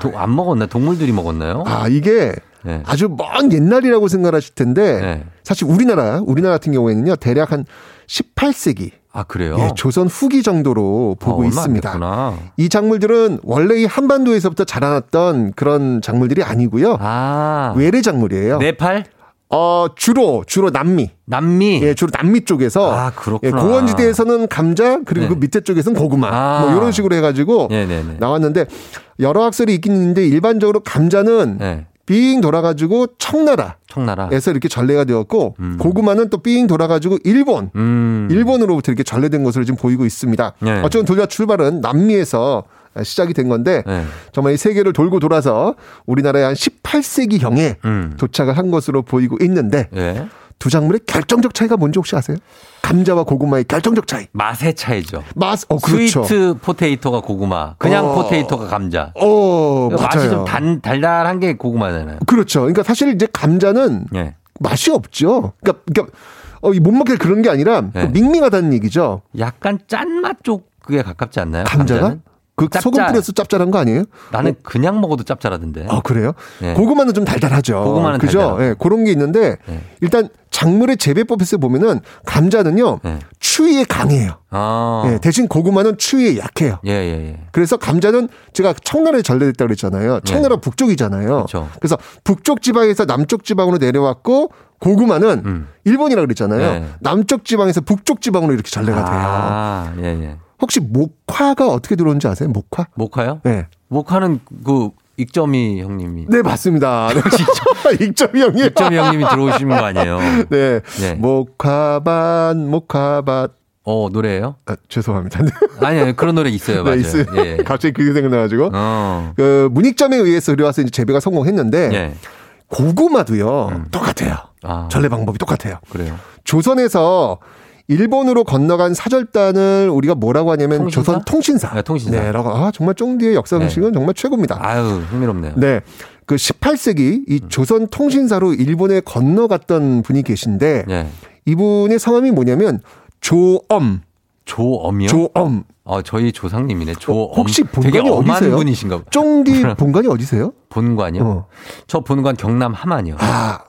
도- 안 먹었나? 동물들이 먹었나요? 아 이게 네. 아주 먼 옛날이라고 생각하실 텐데 네. 사실 우리나라 우리나라 같은 경우에는요 대략 한 18세기 아, 그래요? 예, 조선 후기 정도로 보고 아, 있습니다. 이 작물들은 원래 이 한반도에서부터 자라났던 그런 작물들이 아니고요. 아. 외래 작물이에요. 네팔? 어, 주로 주로 남미. 남미. 예, 주로 남미 쪽에서 아, 예, 그렇구나. 고원지대에서는 감자 그리고 네. 그 밑에 쪽에서는 고구마 아. 뭐 이런 식으로 해가지고 네네네. 나왔는데 여러 학설이 있긴 있는데 일반적으로 감자는 네. 빙 돌아가지고 청나라 청나라. 에서 이렇게 전래가 되었고 음. 고구마는 또삥 돌아가지고 일본 음. 일본으로부터 이렇게 전래된 것으로 지금 보이고 있습니다. 네. 어쨌든 둘다 출발은 남미에서 시작이 된 건데 네. 정말 이 세계를 돌고 돌아서 우리나라에 한 18세기경에 음. 도착을 한 것으로 보이고 있는데 예. 두 작물의 결정적 차이가 뭔지 혹시 아세요? 감자와 고구마의 결정적 차이. 맛의 차이죠. 맛, 어, 그렇죠. sweet potato가 고구마, 그냥 어. potato가 감자. 어, 맛이 맞아요. 좀 단, 달달한 게 고구마잖아요. 그렇죠. 그러니까 사실 이제 감자는 예. 맛이 없죠. 그러니까, 그러니까 어, 이 못 먹게 그런 게 아니라 네. 그 밍밍하다는 얘기죠. 약간 짠맛 쪽에 가깝지 않나요? 감자가? 감자는? 그 짭짤. 소금 뿌려서 짭짤한 거 아니에요? 나는 그냥 먹어도 짭짤하던데. 아, 그래요? 예. 고구마는 좀 달달하죠. 고구마는 그죠? 달달하고. 예, 그런 게 있는데 예. 일단 작물의 재배법에서 보면은 감자는요. 예. 추위에 강해요. 아. 예, 대신 고구마는 추위에 약해요. 예, 예, 예. 그래서 감자는 제가 청나라에 전래됐다고 그랬잖아요. 청나라 북쪽이잖아요. 예. 그렇죠. 그래서 북쪽 지방에서 남쪽 지방으로 내려왔고 고구마는 음. 일본이라고 그랬잖아요. 네. 남쪽 지방에서 북쪽 지방으로 이렇게 전래가 돼요. 아, 예, 예. 혹시 목화가 어떻게 들어오는지 아세요? 목화? 모카요? 네. 모카는 그 익점이 형님이. 네, 맞습니다. 익점이 형님. 익점이 형님이 들어오시는 거 아니에요? 네. 네. 목화밭, 목화밭. 어, 노래예요? 아, 죄송합니다. 아니, 아니, 그런 노래 있어요. 네, 맞아요. 있어요. 예. 갑자기 그게 생각나가지고. 어. 그, 문익점에 의해서 들어와서 이제 재배가 성공했는데. 예. 고구마도요. 똑같아요. 아. 전래 방법이 똑같아요. 그래요. 조선에서 일본으로 건너간 사절단을 우리가 뭐라고 하냐면 통신사? 조선 통신사. 네, 통신사. 네, 라고. 아, 정말 쫑디의 역사 음식은 정말 최고입니다. 아유, 흥미롭네요. 네. 그 18세기 이 음. 조선 통신사로 일본에 건너갔던 분이 계신데 예. 이분의 성함이 뭐냐면 조엄. 조엄이요? 조엄. 어, 저희 조상님이네. 조엄. 혹시 본관이 어디세요? 분이신가. 쫑디 본관이 어디세요? 본관이요? 어. 저 본관 경남 함안이요. 아,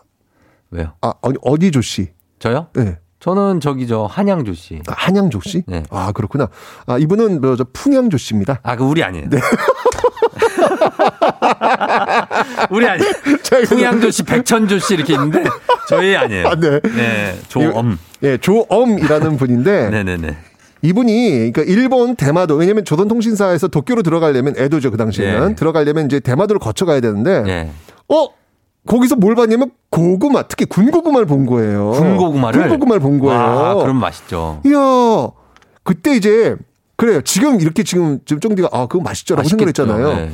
왜요? 아 어디, 어디 조씨? 저요? 네. 저는 저기 저 한양조 씨. 아, 한양조 씨? 네. 아, 그렇구나. 아, 이분은 뭐, 저 풍양조 씨입니다. 아, 그 우리 아니에요. 네. 우리 아니에요. 풍양조 씨, 백천조 씨 이렇게 있는데 저희 아니에요. 아, 네. 네. 조엄. 예, 조엄이라는 분인데 네네네. 이분이 그러니까 일본 대마도 왜냐면 조선통신사에서 도쿄로 들어가려면 에도죠 그 당시에는 예. 들어가려면 이제 대마도를 거쳐 가야 되는데 예. 어 거기서 뭘 봤냐면 고구마 특히 군고구마를 본 거예요. 군고구마를? 군고구마를 본 거예요. 아, 그럼 맛있죠. 이야 그때 이제 그래요. 지금 이렇게 지금 지금 쫑디가 아 그거 맛있죠라고 맛있겠죠. 생각했잖아요. 네.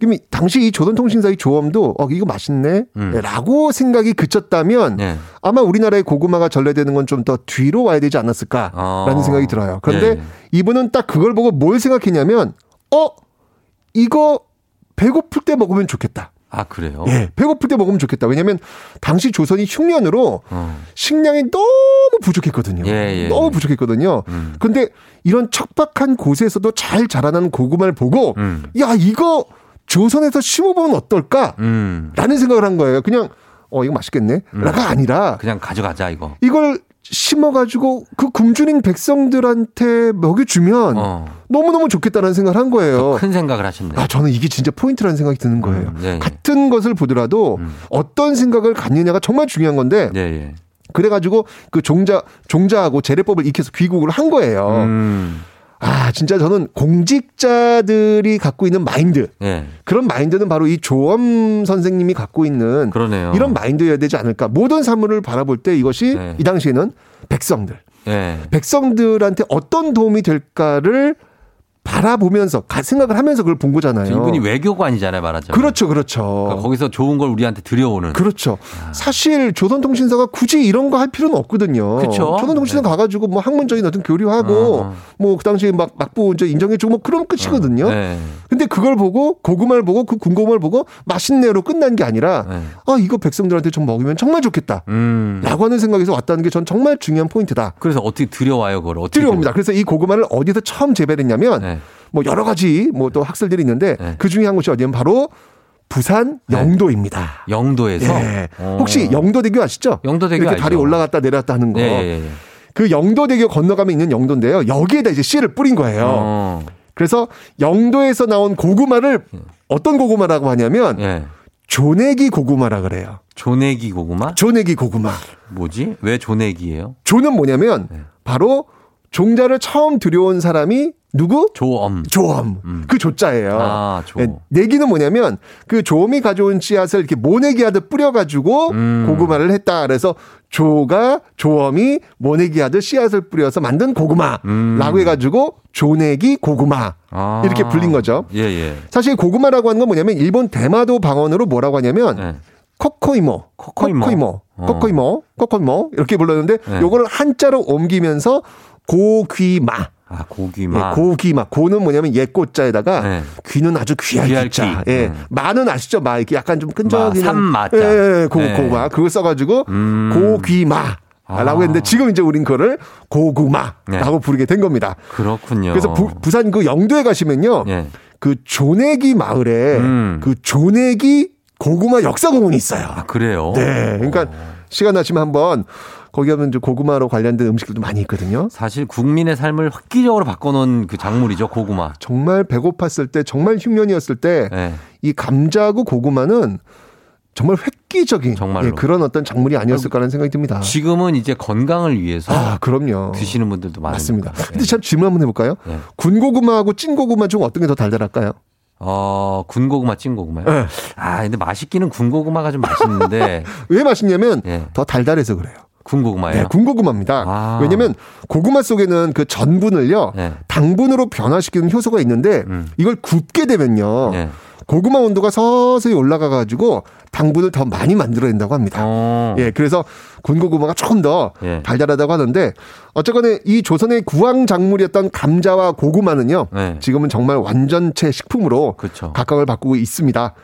그럼 이 당시 이 조선통신사의 조엄도 어 이거 맛있네 음. 라고 생각이 그쳤다면 네. 아마 우리나라의 고구마가 전래되는 건 좀 더 뒤로 와야 되지 않았을까라는 아. 생각이 들어요. 그런데 네. 이분은 딱 그걸 보고 뭘 생각했냐면 어 이거 배고플 때 먹으면 좋겠다. 아, 그래요? 예, 배고플 때 먹으면 좋겠다. 왜냐하면 당시 조선이 흉년으로 어. 식량이 너무 부족했거든요. 예, 예. 너무 부족했거든요. 음. 근데 이런 척박한 곳에서도 잘 자라나는 고구마를 보고 음. 야 이거 조선에서 심어보면 어떨까? 음. 라는 생각을 한 거예요. 그냥 어 이거 맛있겠네. 라가 아니라 그냥 가져가자, 이거. 이걸 심어가지고 그 굶주린 백성들한테 먹여주면 어. 너무너무 좋겠다는 생각을 한 거예요. 큰 생각을 하셨네요. 아, 저는 이게 진짜 포인트라는 생각이 드는 거예요. 음, 네, 예. 같은 것을 보더라도 어떤 생각을 갖느냐가 정말 중요한 건데 네, 예. 그래가지고 그 종자 종자하고 재배법을 익혀서 귀국을 한 거예요. 음. 아 진짜 저는 공직자들이 갖고 있는 마인드 예. 그런 마인드는 바로 이 조엄 선생님이 갖고 있는 그러네요. 이런 마인드여야 되지 않을까. 모든 사물을 바라볼 때 이것이 네. 이 당시에는 백성들 예. 백성들한테 어떤 도움이 될까를 바라보면서 가- 생각을 하면서 그걸 본 거잖아요. 이분이 외교관이잖아요, 말하자면. 그렇죠, 그렇죠. 그러니까 거기서 좋은 걸 우리한테 들여오는. 그렇죠. 사실 조선통신사가 굳이 이런 거 할 필요는 없거든요. 그쵸. 조선통신사 네. 가가지고 뭐 학문적인 어떤 교류하고 어. 뭐그 당시에 막 막부 이제 인정해주고 뭐 그런 끝이거든요. 네. 근데 그걸 보고 고구마를 보고 그 군고구마를 보고 맛있네로 끝난 게 아니라 네. 아 이거 백성들한테 좀 먹으면 정말 좋겠다. 음. 라고 하는 생각에서 왔다는 게 전 정말 중요한 포인트다. 그래서 어떻게 들여와요, 그걸? 어떻게 들여옵니다. 그래서 이 고구마를 어디서 처음 재배를 했냐면 네. 뭐 여러 가지 뭐 또 학설들이 있는데 네. 그 중에 한 곳이 어디냐면 바로 부산 영도입니다. 영도에서? 예. 어. 혹시 영도대교 아시죠? 영도대교 이렇게 알죠. 다리 올라갔다 내려갔다 하는 거. 예, 예, 예. 그 영도대교 건너가면 있는 영도인데요. 여기에다 이제 씨를 뿌린 거예요. 어. 그래서 영도에서 나온 고구마를 어떤 고구마라고 하냐면 예. 조내기 고구마라 그래요. 조내기 고구마? 조내기 고구마. 뭐지? 왜 조내기예요? 조는 뭐냐면 네. 바로 종자를 처음 들여온 사람이 누구? 조엄. 조엄. 그 조자예요. 아, 조. 네, 내기는 뭐냐면 그 조엄이 가져온 씨앗을 이렇게 모내기 하듯 뿌려가지고 음. 고구마를 했다. 그래서 조가 조엄이 모내기 하듯 씨앗을 뿌려서 만든 고구마라고 해가지고 조내기 고구마 음. 아. 이렇게 불린 거죠. 예, 예. 사실 고구마라고 하는 건 뭐냐면 일본 대마도 방언으로 뭐라고 하냐면 네. こうこういも, こうこういも. こうこういも, 어. こうこういも, こうこういも 이렇게 불렀는데 네. 요거를 한자로 옮기면서 고귀마. 아, 고기마. 예, 고귀마. 고는 뭐냐면 옛꽃자에다가 네. 귀는 아주 귀할 귀자. 귀. 예. 네. 마는 아시죠? 마 이렇게 약간 좀 끈적이는 마, 산마자. 예, 예, 고 네. 고마. 그걸 써 가지고 음. 고귀마. 라고 아. 했는데 지금 이제 우린 그거를 고구마라고 네. 부르게 된 겁니다. 그렇군요. 그래서 부, 부산 그 영도에 가시면요. 예. 그 조내기 마을에 음. 그 조내기 고구마 역사 공원이 있어요. 아, 그래요? 네. 그러니까 시간 나시면 한번 거기 가면 이제 고구마로 관련된 음식들도 많이 있거든요. 사실 국민의 삶을 획기적으로 바꿔놓은 그 작물이죠, 고구마. 정말 배고팠을 때, 정말 흉년이었을 때, 네. 이 감자하고 고구마는 정말 획기적인 정말로. 예, 그런 어떤 작물이 아니었을까라는 생각이 듭니다. 지금은 이제 건강을 위해서 아, 그럼요. 드시는 분들도 많습니다. 맞습니다. 근데 참 질문 한번 해볼까요? 네. 군고구마하고 찐고구마 중 어떤 게 더 달달할까요? 어, 군고구마, 찐고구마요? 네. 아, 근데 맛있기는 군고구마가 좀 맛있는데. 왜 맛있냐면 예. 더 달달해서 그래요. 군고구마예요? 네, 군고구마입니다. 아. 왜냐면 고구마 속에는 그 전분을요 네. 당분으로 변화시키는 효소가 있는데 음. 이걸 굽게 되면요 네. 고구마 온도가 서서히 올라가 가지고 당분을 더 많이 만들어낸다고 합니다. 어. 예, 그래서 군고구마가 조금 더 예. 달달하다고 하는데 어쨌거나 이 조선의 구황 작물이었던 감자와 고구마는요 네. 지금은 정말 완전체 식품으로 그쵸. 각광을 받고 있습니다.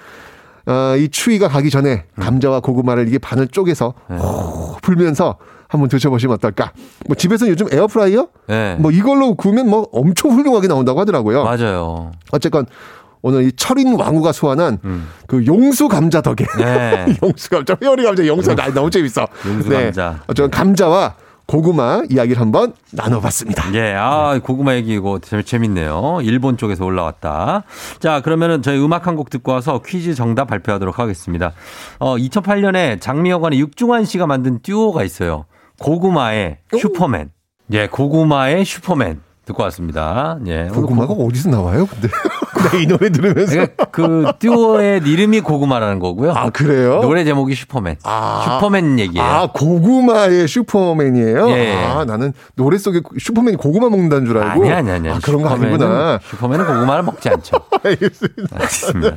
어, 이 추위가 가기 전에 음. 감자와 고구마를 이게 반을 쪼개서 네. 호 불면서 한번 드셔보시면 어떨까? 뭐 집에서 요즘 에어프라이어 네. 뭐 이걸로 구우면 뭐 엄청 훌륭하게 나온다고 하더라고요. 맞아요. 어쨌건 오늘 이 철인 왕후가 소환한 그 용수 감자 덕에 음. 네. 용수 감자 회오리 감자 용수 감자 너무 재밌어. 용수 네. 감자. 어쨌든 감자와 고구마 이야기를 한번 나눠봤습니다. 예, 아, 고구마 얘기 이거 재- 재밌네요. 일본 쪽에서 올라왔다. 자, 그러면은 저희 음악 한 곡 듣고 와서 퀴즈 정답 발표하도록 하겠습니다. 어, 2008년에 장미여관의 육중완 씨가 만든 듀오가 있어요. 고구마의 슈퍼맨. 예, 고구마의 슈퍼맨. 듣고 왔습니다. 예. 고구마가 어디서 나와요? 근데 내 이 노래 들으면서 그러니까 그 듀오의 이름이 고구마라는 거고요. 아 그래요? 노래 제목이 슈퍼맨. 슈퍼맨 얘기예요. 아 고구마의 슈퍼맨이에요? 예. 아 나는 노래 속에 슈퍼맨이 고구마 먹는다는 줄 알고 아니, 아니, 아니. 아, 그런 거 아니구나. 슈퍼맨은 고구마를 먹지 않죠. 알겠습니다. 알겠습니다.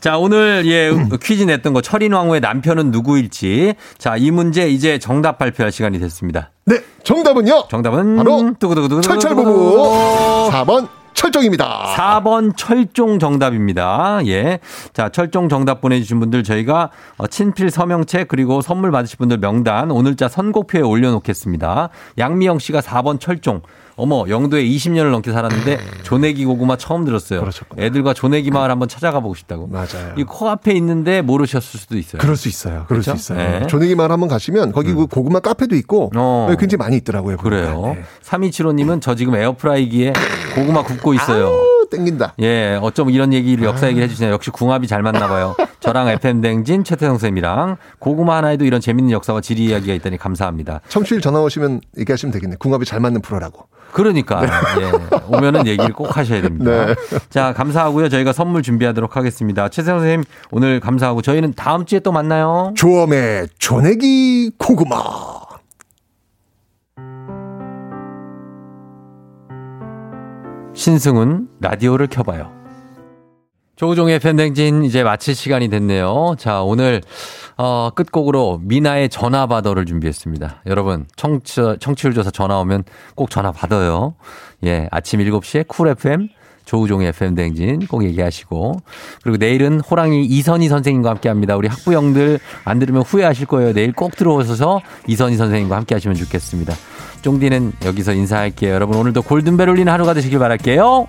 자, 오늘 예, 퀴즈 냈던 거 철인왕후의 남편은 누구일지. 자, 이 문제 이제 정답 발표할 시간이 됐습니다. 네, 정답은요. 정답은 바로 두구두구두구 철철부부 4번 철종입니다. 4번 철종 정답입니다. 예. 자, 철종 정답 보내주신 분들 저희가 어, 친필 서명책 그리고 선물 받으실 분들 명단 오늘자 선곡표에 올려놓겠습니다. 양미영 씨가 4번 철종. 어머, 영도에 20년을 넘게 살았는데 조내기 고구마 처음 들었어요. 애들과 조내기 마을 한번 찾아가 보고 싶다고. 맞아요. 이 코앞에 있는데 모르셨을 수도 있어요. 그럴 수 있어요. 그럴 그렇죠? 수 있어요. 네. 음. 조내기만 한번 가시면 거기 그 고구마 카페도 있고 어. 네, 굉장히 많이 있더라고요. 그래요. 3275님은 저 지금 에어프라이기에 고구마 굽고 있어요. 아우, 땡긴다. 예, 어쩜 이런 얘기를 역사 얘기를 해주시네요. 역시 궁합이 잘 맞나 봐요. 저랑 FM 댕진 최태성 쌤이랑 고구마 하나에도 이런 재밌는 역사와 지리 이야기가 있다니 감사합니다. 청취율 전화 오시면 얘기하시면 되겠네. 궁합이 잘 맞는 프로라고. 그러니까 예, 오면은 얘기를 꼭 하셔야 됩니다. 네. 자, 감사하고요. 저희가 선물 준비하도록 하겠습니다. 최태성 선생님 오늘 감사하고 저희는 다음 주에 또 만나요. 조엄의 조내기 고구마. 신승훈 라디오를 켜봐요. 조우종의 팬댕진 이제 마칠 시간이 됐네요. 자, 오늘 어, 끝곡으로 미나의 전화 받아를 준비했습니다. 여러분, 청취, 청취율 조사 전화 오면 꼭 전화 받아요. 예, 아침 7시에 쿨 FM 조우종의 FM 댕진 꼭 얘기하시고 그리고 내일은 호랑이 이선희 선생님과 함께 합니다. 우리 학부형들 안 들으면 후회하실 거예요. 내일 꼭 들어오셔서 이선희 선생님과 함께 하시면 좋겠습니다. 쫑디는 여기서 인사할게요. 여러분 오늘도 골든벨 울리는 하루가 되시길 바랄게요.